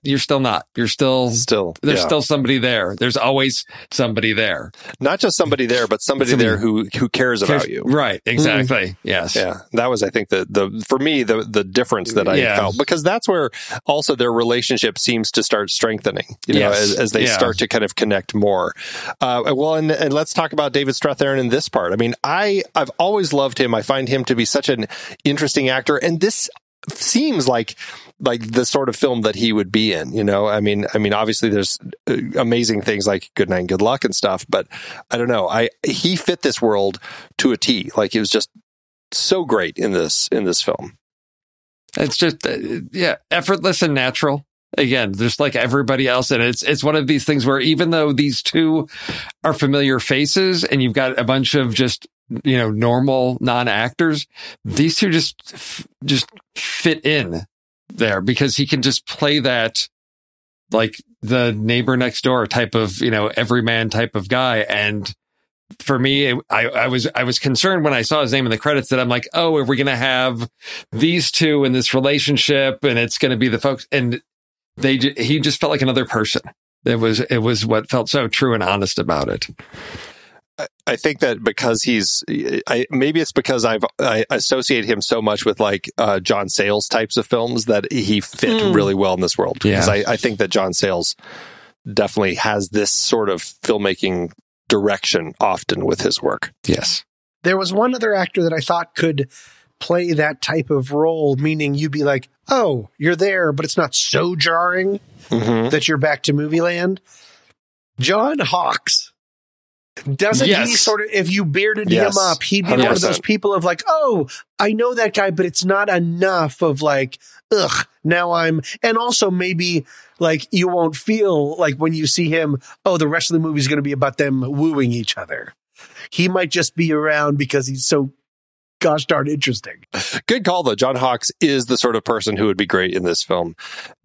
you're still not, you're still, Still, there's yeah. still somebody there. There's always somebody there. not just somebody there, but somebody Somebody- there who who cares about you. Right. Exactly. Yes. Yeah, that was, I think, the the for me the the difference that I Yeah. felt because that's where also their relationship seems to start strengthening. You know, Yes. as, as they Yeah. start to kind of connect more. Uh, well, and, and let's talk about David Strathairn in this part. I mean, I I've always loved him. I find him to be such an interesting actor, and this seems like like the sort of film that he would be in you know i mean i mean obviously there's uh, amazing things like good night and good luck and stuff but i don't know i he fit this world to a t like he was just so great in this in this film It's just, uh, yeah, effortless and natural. Again, just like everybody else. And it's, it's one of these things where even though these two are familiar faces and you've got a bunch of just, you know, normal non actors, these two just, just fit in there because he can just play that like the neighbor next door type of, you know, everyman type of guy. And for me, I, I was I was concerned when I saw his name in the credits that I'm like, oh, are we going to have these two in this relationship, and it's going to be the folks, and they he just felt like another person. It was it was what felt so true and honest about it. I think that because he's, I, maybe it's because I've I associate him so much with like uh, John Sayles types of films that he fit Hmm. really well in this world. Because Yeah. I, I think that John Sayles definitely has this sort of filmmaking direction often with his work. Yes, There was one other actor that I thought could play that type of role, meaning you'd be like, oh, you're there, but it's not so jarring Mm-hmm. that you're back to movie land. John Hawkes. Doesn't he sort of, if you bearded Yes. him up, he'd be one of those people of like, oh, I know that guy, but it's not enough of like, ugh, now I'm, and also maybe like you won't feel like when you see him, oh, the rest of the movie is going to be about them wooing each other. He might just be around because he's so gosh darn interesting. Good call though. John Hawkes is the sort of person who would be great in this film,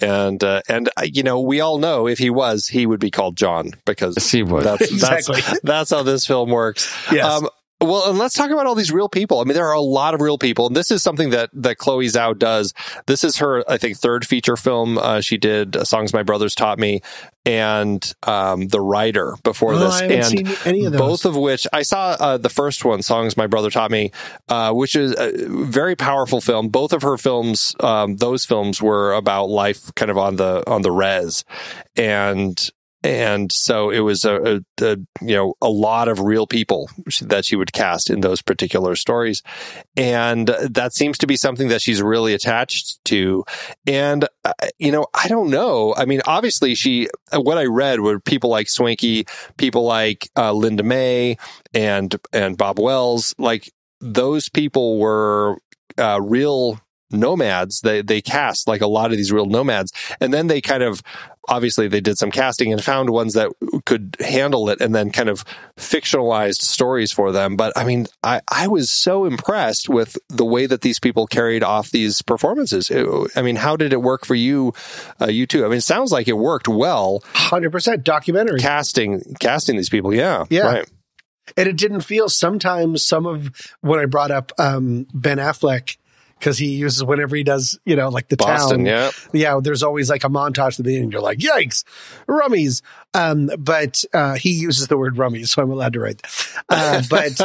and uh, and uh, you know we all know if he was, he would be called John because Yes, he would. That's Exactly. that's that's how this film works. Yes. Um, well, and let's talk about all these real people. I mean, there are a lot of real people, and this is something that that Chloe Zhao does. This is her, I think, third feature film. Uh, she did uh, "Songs My Brothers Taught Me" and um, "The Rider" before Oh, this, I and seen any of those. both of which I saw. Uh, the first one, "Songs My Brother Taught Me," uh, which is a very powerful film. Both of her films, um, those films were about life, kind of on the on the res, and and so it was a, a, a you know a lot of real people that she would cast in those particular stories. And that seems to be something that she's really attached to. And uh, you know i don't know. I mean obviously she what i read were people like swankie people like uh, linda may and and bob wells. Like those people were uh, real nomads they they cast like a lot of these real nomads. And then they kind of obviously they did some casting and found ones that could handle it and then kind of fictionalized stories for them. But i mean i i was so impressed with the way that these people carried off these performances. It- i mean how did it work for you uh, you too i mean it sounds like it worked well. 100% documentary. casting casting these people. Yeah Yeah. right. And it didn't feel sometimes some of when I brought up um, Ben Affleck because he uses whenever he does you know like the boston town yeah. Yeah there's always like a montage at the beginning you're like yikes rummies. Um, but uh, he uses the word rummies so I'm allowed to write uh, but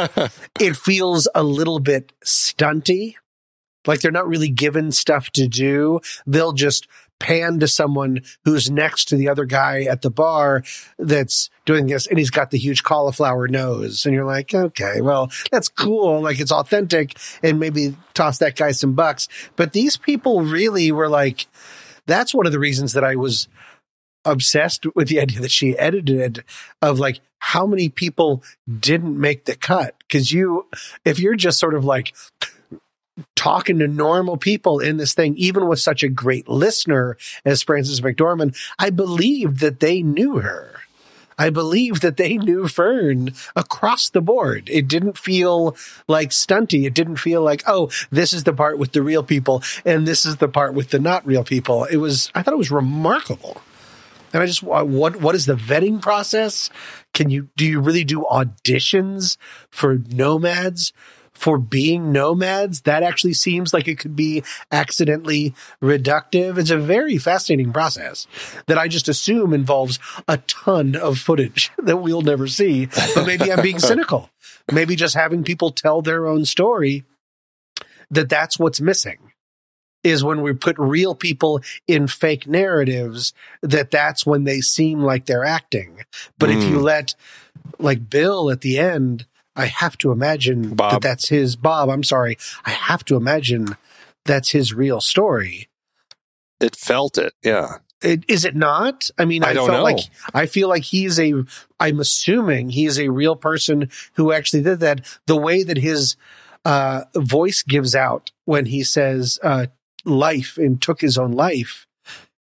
it feels a little bit stunty. Like they're not really given stuff to do. They'll just pan to someone who's next to the other guy at the bar that's doing this and he's got the huge cauliflower nose. And you're like okay well that's cool. Like it's authentic and maybe toss that guy some bucks. But these people really were like that's one of the reasons that I was obsessed with the idea that she edited of like how many people didn't make the cut. Cause you, if you're just sort of like talking to normal people in this thing, even with such a great listener as Frances McDormand, I believed that they knew her. I believe that they knew Fern across the board. It didn't feel like stunty. It didn't feel like, oh, this is the part with the real people and this is the part with the not real people. It was, I thought it was remarkable. And I just, uh, what, what is the vetting process? Can you, do you really do auditions for nomads? For being nomads, that actually seems like it could be accidentally reductive. It's a very fascinating process that I just assume involves a ton of footage that we'll never see. But maybe I'm being cynical. Maybe just having people tell their own story that that's what's missing is when we put real people in fake narratives that that's when they seem like they're acting. But mm. if you let like Bill at the end I have to imagine Bob. that that's his Bob. I'm sorry. I have to imagine that's his real story. It felt it. Yeah. It, is it not? I mean, I, I felt know. like I feel like he's a. I'm assuming he is a real person who actually did that. The way that his uh, voice gives out when he says uh, "life" and took his own life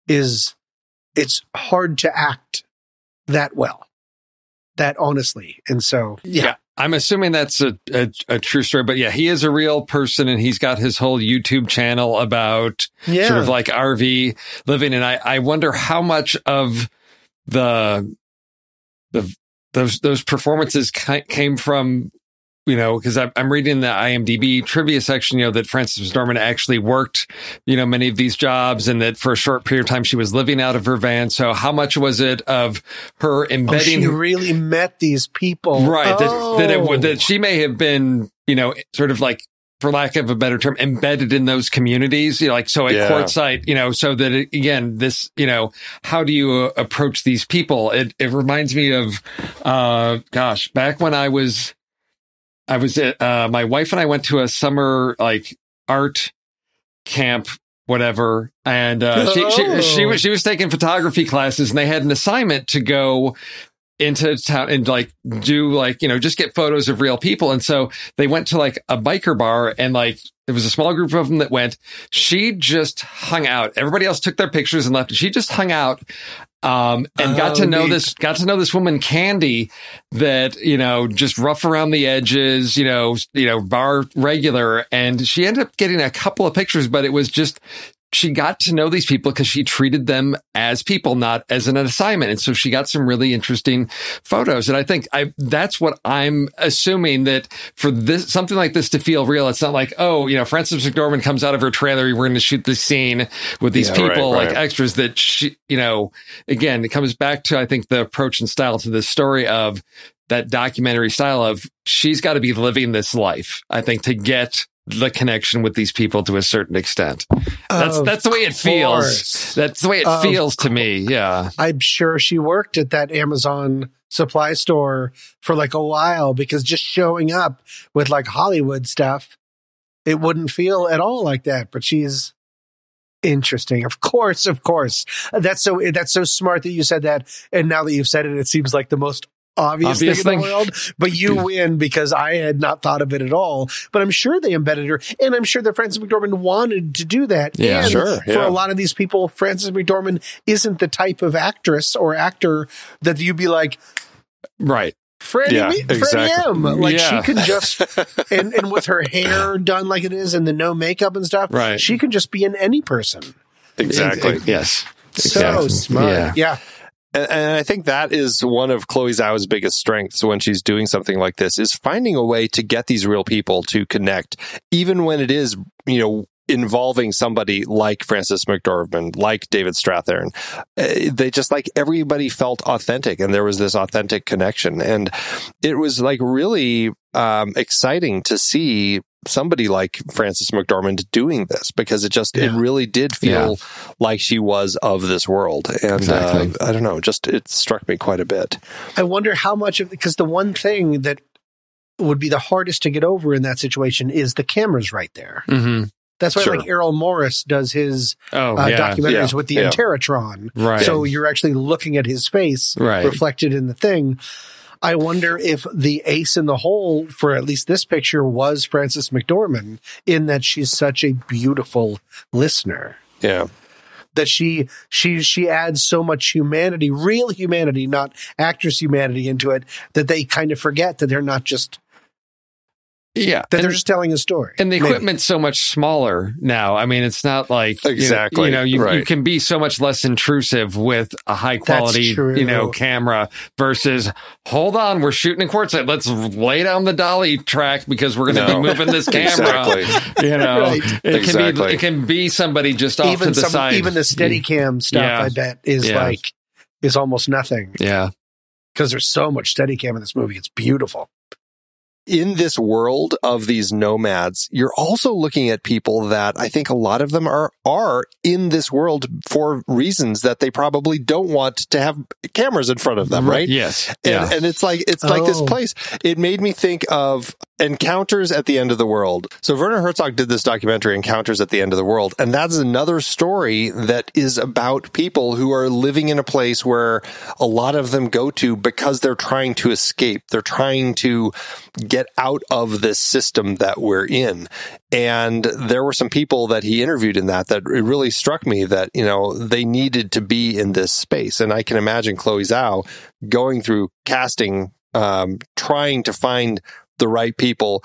is it's hard to act that well, that honestly, and so yeah. yeah. I'm assuming that's a, a, a, true story, but yeah, he is a real person and he's got his whole YouTube channel about yeah. sort of like RV living. And I, I wonder how much of the, the, those, those performances came from you know, because I'm reading the IMDb trivia section, you know, that Frances McDormand actually worked, you know, many of these jobs and that for a short period of time she was living out of her van. So how much was it of her embedding? Oh, she really met these people. Right. Oh. That, that, it, that she may have been, you know, sort of like, for lack of a better term, embedded in those communities, you know, like so at yeah. Quartzsite, you know, so that it, again, this, you know, how do you uh, approach these people? It, it reminds me of, uh, gosh, back when I was, I was at, uh, my wife and I went to a summer like art camp, whatever. And, uh, she, she, she, was, she was taking photography classes and they had an assignment to go into town and like do like, you know, just get photos of real people. And so they went to like a biker bar and like there was a small group of them that went. She just hung out. Everybody else took their pictures and left. She just hung out um, and got to oh, know this, got to know this woman, Candy, that, you know, just rough around the edges, you know, you know, bar regular. And she ended up getting a couple of pictures, but it was just she got to know these people because she treated them as people, not as an assignment. And so she got some really interesting photos. And I think I, that's what I'm assuming that for this, something like this to feel real, it's not like, oh, you know, Frances McDormand comes out of her trailer. We're going to shoot this scene with these yeah, people right, right. like extras that she, you know, again, it comes back to, I think the approach and style to this story of that documentary style of she's got to be living this life, I think, to get the connection with these people to a certain extent. That's of that's the way it feels. That's the way it of feels to me. Yeah. I'm sure she worked at that Amazon supply store for like a while because just showing up with like Hollywood stuff, it wouldn't feel at all like that. But she's interesting. Of course, of course. That's so that's so smart that you said that. And now that you've said it, it seems like the most obvious, obvious thing, thing in the world, but you win because I had not thought of it at all. But I'm sure they embedded her, and I'm sure that Frances McDormand wanted to do that. Yeah, and sure. Yeah. For a lot of these people, Frances McDormand isn't the type of actress or actor that you'd be like, right. Freddie, yeah, Freddie exactly. M. Like yeah. she can just, and, and with her hair done like it is and the no makeup and stuff, right. she can just be in any person. Exactly. yes. So exactly. smart. Yeah. yeah. And, I think that is one of Chloe Zhao's biggest strengths when she's doing something like this is finding a way to get these real people to connect, even when it is, you know, involving somebody like Frances McDormand, like David Strathairn. Uh, they just like everybody felt authentic and there was this authentic connection. And it was like really um, exciting to see somebody like Frances McDormand doing this because it just yeah. it really did feel yeah. like she was of this world and uh, exactly. uh, I don't know just it struck me quite a bit. I wonder how much of because the one thing that would be the hardest to get over in that situation is the cameras right there. Mm-hmm. That's why Sure. like Errol Morris does his Oh, uh, yeah. documentaries Yeah. with the Yeah. Interrotron. Right. So you're actually looking at his face Right. reflected in the thing. I wonder if the ace in the hole for at least this picture was Frances McDormand in that she's such a beautiful listener. Yeah. That she she she adds so much humanity, real humanity, not actress humanity into it, that they kind of forget that they're not just Yeah. that they're just telling a story. And the Maybe. equipment's so much smaller now. I mean, it's not like you know- Exactly, You know, you, you can be so much less intrusive with a high quality, you know, camera versus. Hold on, we're shooting in quartzsite. Let's lay down the dolly track because we're going to No. be moving this camera. Exactly. You know, Right. it can be it can be somebody just off even to the some side. even the steady cam stuff Yeah. I bet is Yeah. like is almost nothing Yeah. because there's so much steady cam in this movie. It's beautiful. In this world of these nomads, you're also looking at people that I think a lot of them are are in this world for reasons that they probably don't want to have cameras in front of them, right? Yes. And, Yeah. and it's like it's like this Oh. place. It made me think of Encounters at the End of the World. So Werner Herzog did this documentary, Encounters at the End of the World, and that's another story that is about people who are living in a place where a lot of them go to because they're trying to escape. They're trying to get out of this system that we're in. And there were some people that he interviewed in that that it really struck me that, you know, they needed to be in this space. And I can imagine Chloe Zhao going through casting, um, trying to find the right people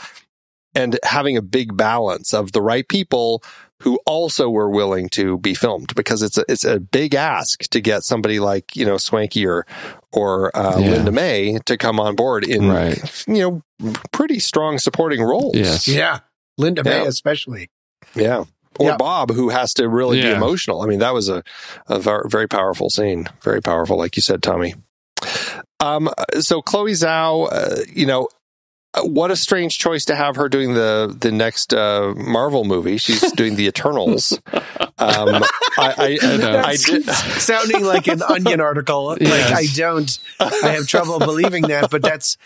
and having a big balance of the right people who also were willing to be filmed because it's a, it's a big ask to get somebody like, you know, Swankie or, or, uh, Yeah. Linda May to come on board in, Right. you know, pretty strong supporting roles. Yes. Yeah, Linda Yeah. May especially. Yeah. Or Yeah. Bob, who has to really be emotional. I mean, that was a, a very powerful scene. Very powerful, like you said, Tommy. Um, so Chloe Zhao, uh, you know, what a strange choice to have her doing the the next uh, Marvel movie. She's doing the Eternals. Um, I, I, know. I did. sounding like an onion article. Like Yes. I don't, I have trouble believing that, but that's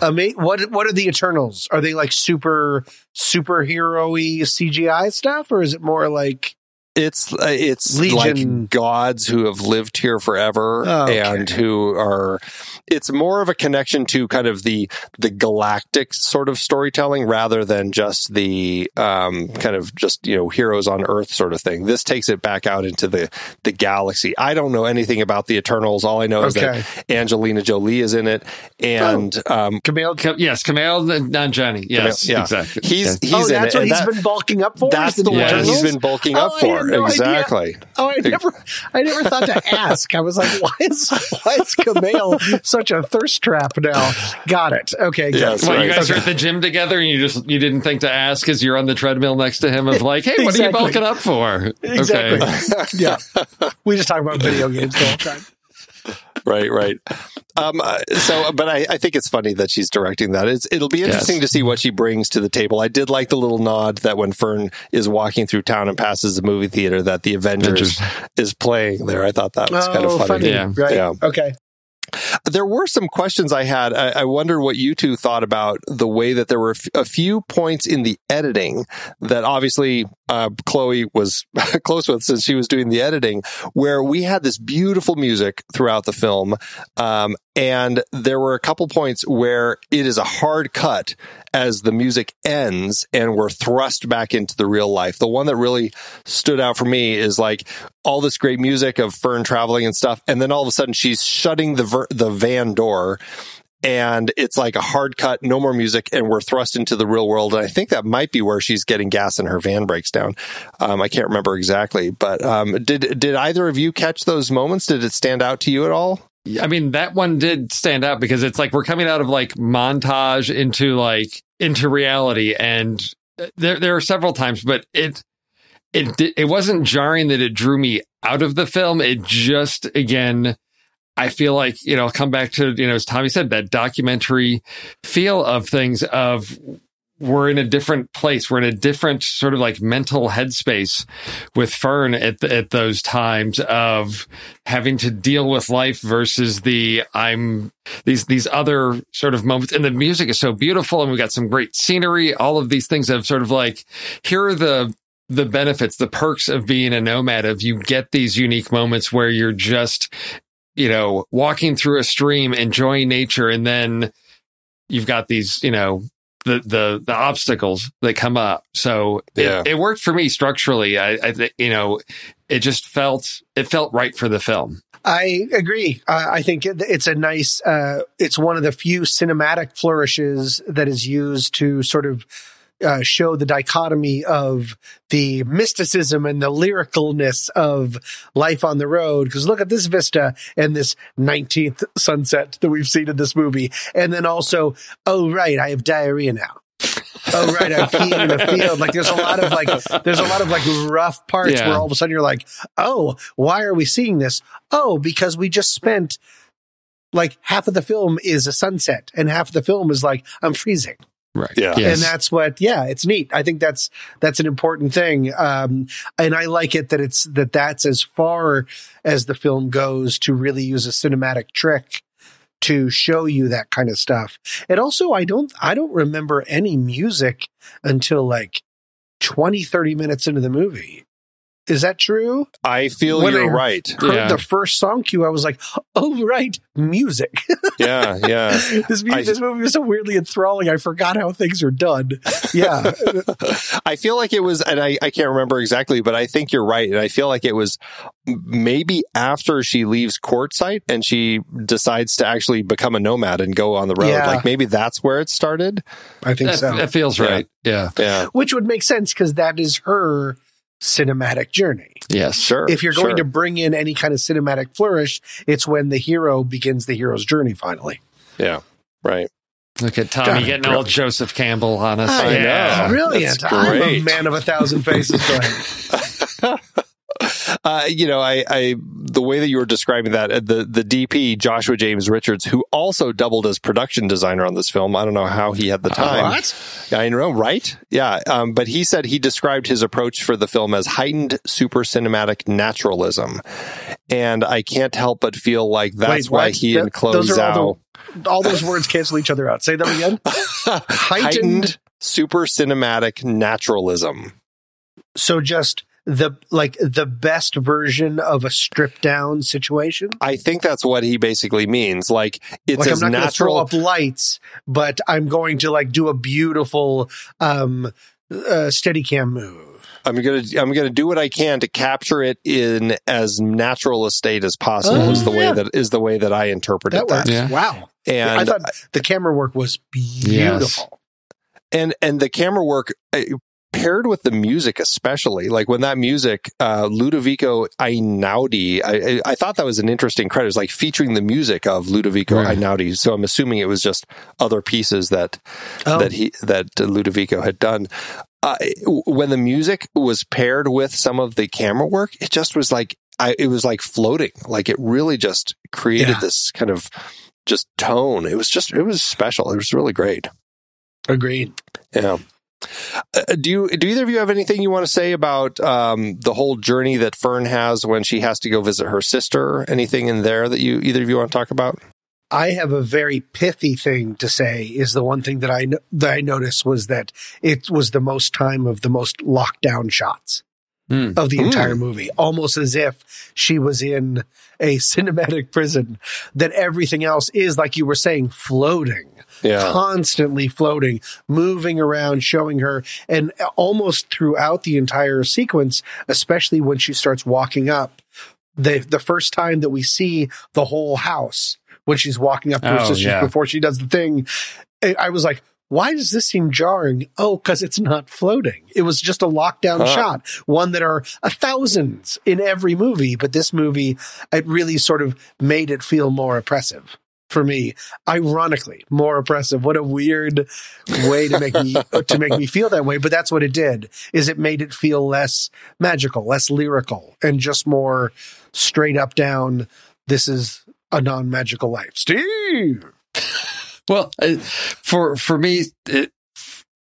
amazing. What what are the Eternals? Are they like super superhero-y CGI stuff, or is it more like It's uh, it's Legion. like gods who have lived here forever Oh, okay. and who are. It's more of a connection to kind of the the galactic sort of storytelling rather than just the um, kind of just you know heroes on Earth sort of thing. This takes it back out into the the galaxy. I don't know anything about the Eternals. All I know is Okay. that Angelina Jolie is in it, and um, Kumail? Ka- yes, Kumail Nanjiani. Yes, yeah. exactly. he's Yes. he's oh, in that's it. what and he's that- been bulking up for. That's is the one he's been bulking Oh, up I for. had no idea. exactly. Oh, I never, I never thought to ask. I was like, why is, why is Kumail such a thirst trap now? Got it. Okay. Good. Yes, Well, right. you guys Okay. are at the gym together, and you just you didn't think to ask because you're on the treadmill next to him of like, hey, what are you Exactly. bulking up for? Exactly. Okay. yeah. We just talk about video games the whole time. right, right. Um, uh, so, but I, I think it's funny that she's directing that. It's, it'll be interesting Yes. to see what she brings to the table. I did like the little nod that when Fern is walking through town and passes the movie theater, that the Avengers is playing there. I thought that was kind of Oh, funny. Yeah. Right. Yeah. Okay. There were some questions I had. I, I wonder what you two thought about the way that there were a few points in the editing that obviously uh, Chloe was close with since she was doing the editing, where we had this beautiful music throughout the film. Um, and there were a couple points where it is a hard cut as the music ends and we're thrust back into the real life. The one that really stood out for me is like all this great music of Fern traveling and stuff. And then all of a sudden she's shutting the, ver- the van door and it's like a hard cut, no more music, and we're thrust into the real world. And I think that might be where she's getting gas and her van breaks down. Um, I can't remember exactly, but um, did did either of you catch those moments? Did it stand out to you at all? I mean, that one did stand out because it's like we're coming out of like montage into like into reality, and there there are several times, but it it it wasn't jarring that it drew me out of the film. It just again. I feel like, you know, come back to, you know, as Tommy said, that documentary feel of things of we're in a different place. We're in a different sort of like mental headspace with Fern at, at those times of having to deal with life versus the I'm these these other sort of moments. And the music is so beautiful, and we've got some great scenery. All of these things have sort of like here are the the benefits, the perks of being a nomad of you get these unique moments where you're just, you know, walking through a stream, enjoying nature, and then you've got these, you know, the the the obstacles that come up. So Yeah. it, it worked for me structurally. I, I thi- you know, it just felt it felt right for the film. I agree. Uh, I think it, it's a nice, uh, it's one of the few cinematic flourishes that is used to sort of uh, show the dichotomy of the mysticism and the lyricalness of life on the road. Because look at this vista and this 19th sunset that we've seen in this movie. And then also, oh, right, I have diarrhea now. oh right, I'm peeing in a field. Like there's a lot of like there's a lot of like rough parts Yeah. where all of a sudden you're like, oh, why are we seeing this? Oh, because we just spent like half of the film is a sunset and half of the film is like I'm freezing. Right. Yeah. Yes. And that's what, yeah, it's neat. I think that's, that's an important thing. Um, and I like it that it's, that that's as far as the film goes to really use a cinematic trick to show you that kind of stuff. And also, I don't, I don't remember any music until like 20, 30 minutes into the movie. Is that true? I feel When you're I right. Heard Yeah. the first song cue, I was like, oh, right, music. Yeah, yeah. this, mu- I- this movie was so weirdly enthralling. I forgot how things are done. Yeah. I feel like it was, and I, I can't remember exactly, but I think you're right. And I feel like it was maybe after she leaves quartzsite and she decides to actually become a nomad and go on the road. Yeah. Like maybe that's where it started. I think that, so. that feels Yeah. right. Yeah. Yeah. Which would make sense because that is her cinematic journey. Yes. Sure. If you're going sure. to bring in any kind of cinematic flourish, it's when the hero begins the hero's journey finally. Yeah. Right. Look at Tommy God, getting brilliant. all Joseph Campbell on us. I yeah. know. Brilliant. I'm a man of a thousand faces. Go ahead. Uh, you know, I, I, the way that you were describing that, uh, the, the DP, Joshua James Richards, who also doubled as production designer on this film. I don't know how he had the time. What? I know, right? Yeah. Um, but he said he described his approach for the film as heightened super cinematic naturalism. And I can't help but feel like that's Wait, why he Th- and Chloe those are all Zhao All those words cancel each other out. Say them again. Heightened. heightened super cinematic naturalism. So just the like the best version of a stripped down situation. I think that's what he basically means. Like it's like I'm as not going to throw natural. up lights, but I'm going to like do a beautiful um uh, steady cam move. I'm gonna I'm gonna do what I can to capture it in as natural a state as possible. Oh, is the way that is the way that I interpreted That that. works. Yeah. Wow. And I thought the camera work was beautiful. and and the camera work uh, paired with the music especially like when that music uh ludovico einaudi I, I i thought that was an interesting credit It's like featuring the music of ludovico Right. einaudi so i'm assuming it was just other pieces that Oh. that he that ludovico had done uh, when the music was paired with some of the camera work it just was like I, it was like floating like it really just created Yeah. this kind of just tone it was just it was special it was really great Agreed. yeah. Uh, do you do either of you have anything you want to say about um, the whole journey that Fern has when she has to go visit her sister? Anything in there that you either of you want to talk about? I have a very pithy thing to say. Is the one thing that I that I noticed was that it was the most time of the most lockdown shots Hmm. of the Hmm. entire movie, almost as if she was in a cinematic prison. That everything else is like you were saying, floating. Yeah, constantly floating, moving around, showing her, and almost throughout the entire sequence, especially when she starts walking up. The the first time that we see the whole house when she's walking up to her Oh, sisters yeah. before she does the thing, I was like, why does this seem jarring? Oh, because it's not floating. It was just a lockdown Huh. shot, one that are a thousands in every movie, but this movie, it really sort of made it feel more oppressive for me. Ironically, more oppressive. What a weird way to make me to make me feel that way. But that's what it did. Is it made it feel less magical, less lyrical, and just more straight up down. This is a non magical life, Steve. Well, uh, for for me, it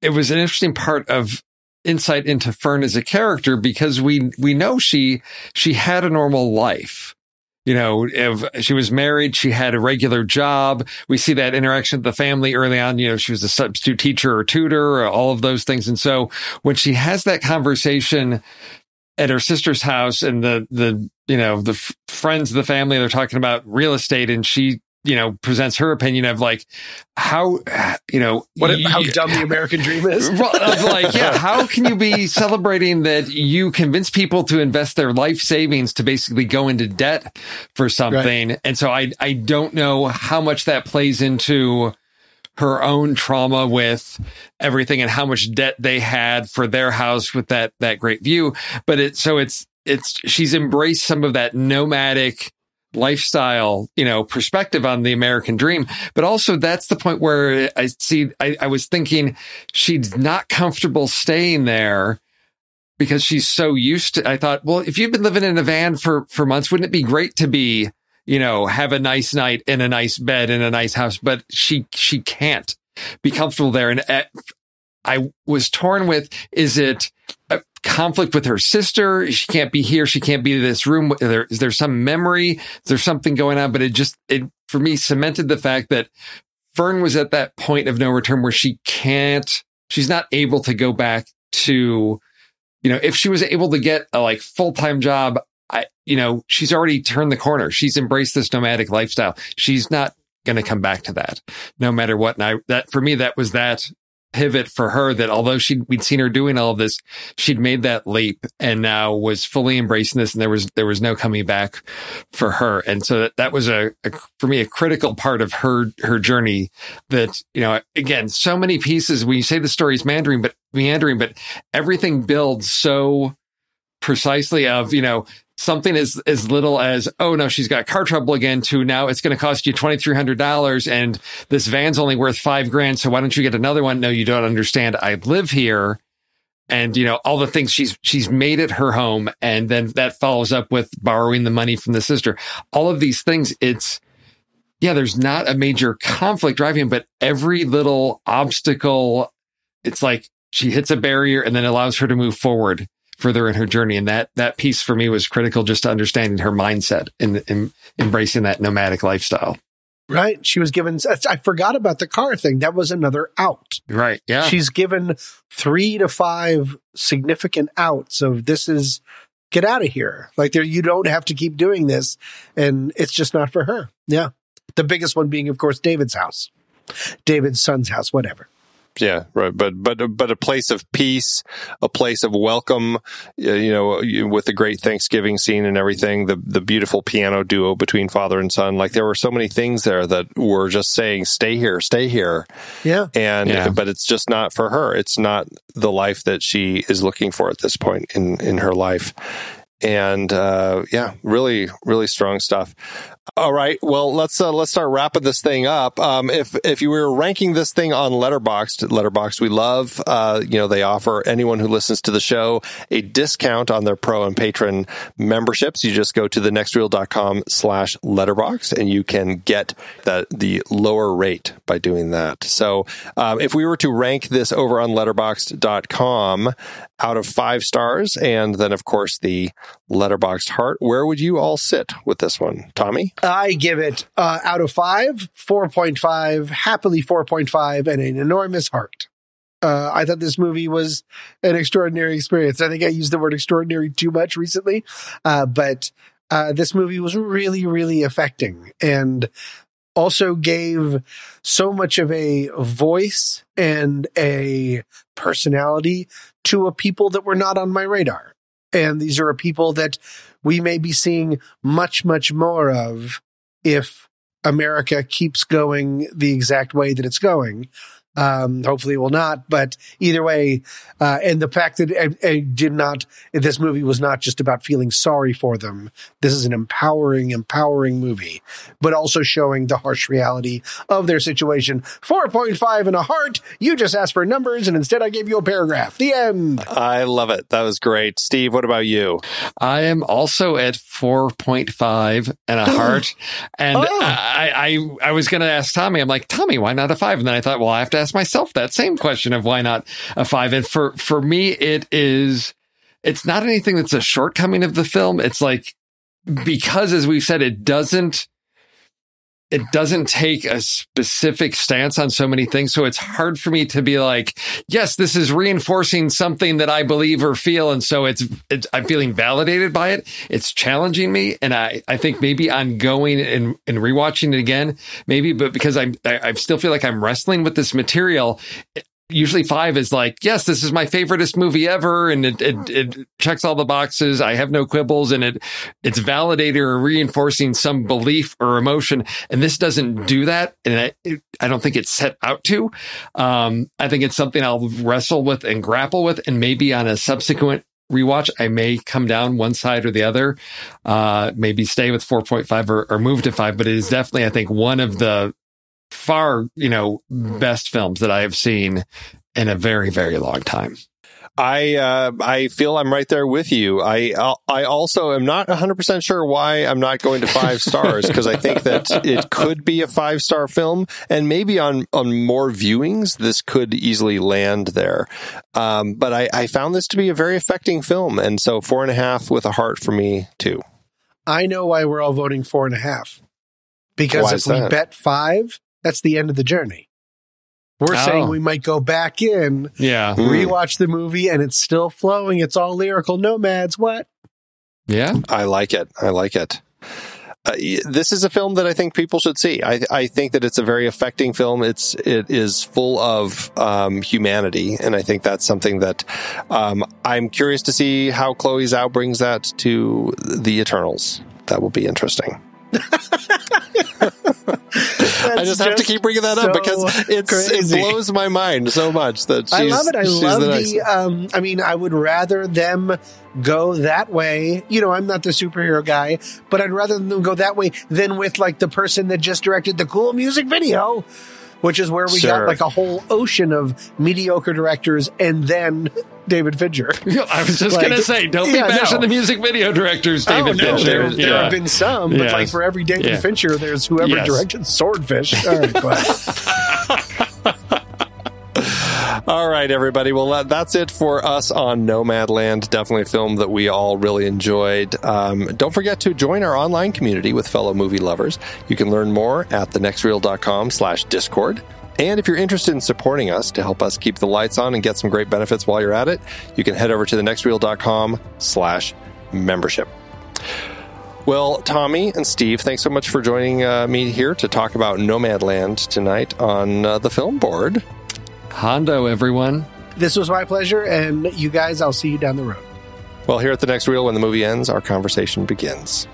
it was an interesting part of insight into Fern as a character because we we know she she had a normal life. You know, if she was married, she had a regular job. We see that interaction with the family early on. You know, she was a substitute teacher or tutor, or all of those things. And so when she has that conversation at her sister's house and the, the, you know, the f- friends of the family, they're talking about real estate and she you know, presents her opinion of like how, you know, what, how dumb the American dream is. of like, yeah, how can you be celebrating that you convince people to invest their life savings to basically go into debt for something? Right. And so I, I don't know how much that plays into her own trauma with everything and how much debt they had for their house with that, that great view. But it, so it's, it's, she's embraced some of that nomadic, lifestyle, you know, perspective on the American dream. But also that's the point where I see, I, I was thinking she's not comfortable staying there because she's so used to, I thought, well, if you've been living in a van for, for months, wouldn't it be great to be, you know, have a nice night in a nice bed in a nice house? But she, she can't be comfortable there. And uh, I was torn with, is it, conflict with her sister. She can't be here. She can't be in this room. There, is there some memory? Is there something going on? But it just, it, for me, cemented the fact that Fern was at that point of no return where she can't, she's not able to go back to, you know, if she was able to get a like full time job, I, you know, she's already turned the corner. She's embraced this nomadic lifestyle. She's not going to come back to that no matter what. And I, that for me, that was that pivot for her that although she we'd seen her doing all of this, she'd made that leap and now was fully embracing this, and there was there was no coming back for her. And so that, that was a, a for me a critical part of her her journey. That you know, again, so many pieces. When you say the story is meandering, but meandering, but everything builds so precisely of you know something as as little as oh no she's got car trouble again to now it's going to cost you twenty three hundred dollars and this van's only worth five grand so why don't you get another one? No, you don't understand. I live here, and you know all the things she's she's made it her home, and then that follows up with borrowing the money from the sister. All of these things, it's yeah, there's not a major conflict driving, but every little obstacle, it's like she hits a barrier and then allows her to move forward further in her journey. And that, that piece for me was critical just to understanding her mindset and, and embracing that nomadic lifestyle. Right. She was given, I forgot about the car thing. That was another out. Right. Yeah. She's given three to five significant outs of this is get out of here. Like there, you don't have to keep doing this. And it's just not for her. Yeah. The biggest one being, of course, David's house, David's son's house, whatever. Yeah, right. But but but a place of peace, a place of welcome. You know, with the great Thanksgiving scene and everything, the the beautiful piano duo between father and son. Like there were so many things there that were just saying, "Stay here, stay here." Yeah. And yeah. but it's just not for her. It's not the life that she is looking for at this point in in her life and uh, yeah, really, really strong stuff. All right, well let's uh, let's start wrapping this thing up. Um, if if you were ranking this thing on Letterboxd, Letterboxd we love. Uh, you know they offer anyone who listens to the show a discount on their pro and patron memberships. You just go to thenextreel.com slash letterbox and you can get that the lower rate by doing that. So um, if we were to rank this over on Letterboxd.com out of five stars, and then of course the Letterboxd heart, where would you all sit with this one, Tommy? I give it uh, out of five, 4.5, happily 4.5, and an enormous heart. Uh, I thought this movie was an extraordinary experience. I think I used the word extraordinary too much recently, uh, but uh, this movie was really, really affecting and also gave so much of a voice and a personality to a people that were not on my radar. And these are people that we may be seeing much, much more of if America keeps going the exact way that it's going. Um, hopefully it will not, but either way, uh, and the fact that I, I, did not, this movie was not just about feeling sorry for them. This is an empowering, empowering movie, but also showing the harsh reality of their situation. 4.5 and a heart. You just asked for numbers and instead I gave you a paragraph. The end. I love it. That was great. Steve, what about you? I am also at 4.5 and a heart. and oh. I, I, I was going to ask Tommy, I'm like, Tommy, why not a five? And then I thought, well, I have to myself that same question of why not a five. And for, for me, it is, it's not anything that's a shortcoming of the film. It's like, because as we've said, it doesn't, it doesn't take a specific stance on so many things. So it's hard for me to be like, yes, this is reinforcing something that I believe or feel. And so it's, it's I'm feeling validated by it. It's challenging me. And I, I think maybe I'm going and, and rewatching it again, maybe, but because I'm, I, I still feel like I'm wrestling with this material usually five is like, yes, this is my favoriteest movie ever. And it, it, it, checks all the boxes. I have no quibbles and it, it's validating or reinforcing some belief or emotion. And this doesn't do that. And I, it, I don't think it's set out to. Um, I think it's something I'll wrestle with and grapple with. And maybe on a subsequent rewatch, I may come down one side or the other, uh, maybe stay with 4.5 or, or move to five, but it is definitely, I think, one of the far, you know, best films that I have seen in a very, very long time. I uh, I feel I'm right there with you. I I also am not 100 percent sure why I'm not going to five stars because I think that it could be a five star film, and maybe on on more viewings this could easily land there. Um, but I, I found this to be a very affecting film, and so four and a half with a heart for me too. I know why we're all voting four and a half because Why if we bet five, that's the end of the journey. We're Oh. saying we might go back in, Yeah. rewatch the movie, and it's still flowing. It's all lyrical nomads. What? Yeah. I like it. I like it. Uh, this is a film that I think people should see. I, I think that it's a very affecting film. It's it is full of um, humanity, and I think that's something that um, I'm curious to see how Chloe Zhao brings that to the Eternals. That will be interesting. I just have to keep bringing that up because it's crazy. it blows my mind so much that she's, I love it. I love the the. um, I mean, I would rather them go that way. You know, I'm not the superhero guy, but I'd rather them go that way than with like the person that just directed the cool music video, which is where we got like a whole ocean of mediocre directors and then David Fincher. I was just Like, going to say, don't yeah, be bashing no. the music video directors, oh, David oh, no, Fincher. There, there Yeah. have been some, but Yes. like for every David Yeah. Fincher, there's whoever Yes. directed Swordfish. All right, go ahead. All right, everybody. Well, that, that's it for us on Nomadland. Definitely a film that we all really enjoyed. Um, don't forget to join our online community with fellow movie lovers. You can learn more at thenextreel.com slash discord. And if you're interested in supporting us to help us keep the lights on and get some great benefits while you're at it, you can head over to thenextreel.com slash membership. Well, Tommy and Steve, thanks so much for joining uh, me here to talk about Nomadland tonight on uh, the film board. Hondo, everyone. This was my pleasure, and you guys, I'll see you down the road. Well, here at the next reel, when the movie ends, our conversation begins.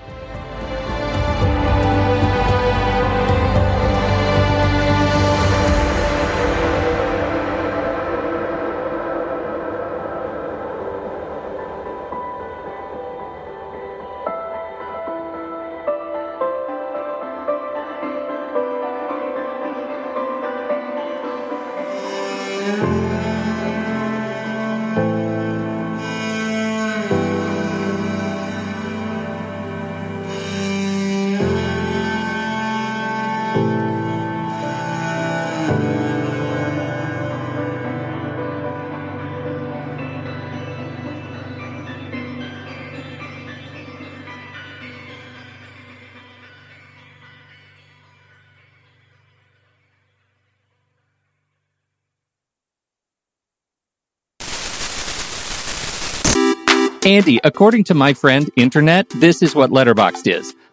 Andy, according to my friend Internet, this is what Letterboxd is.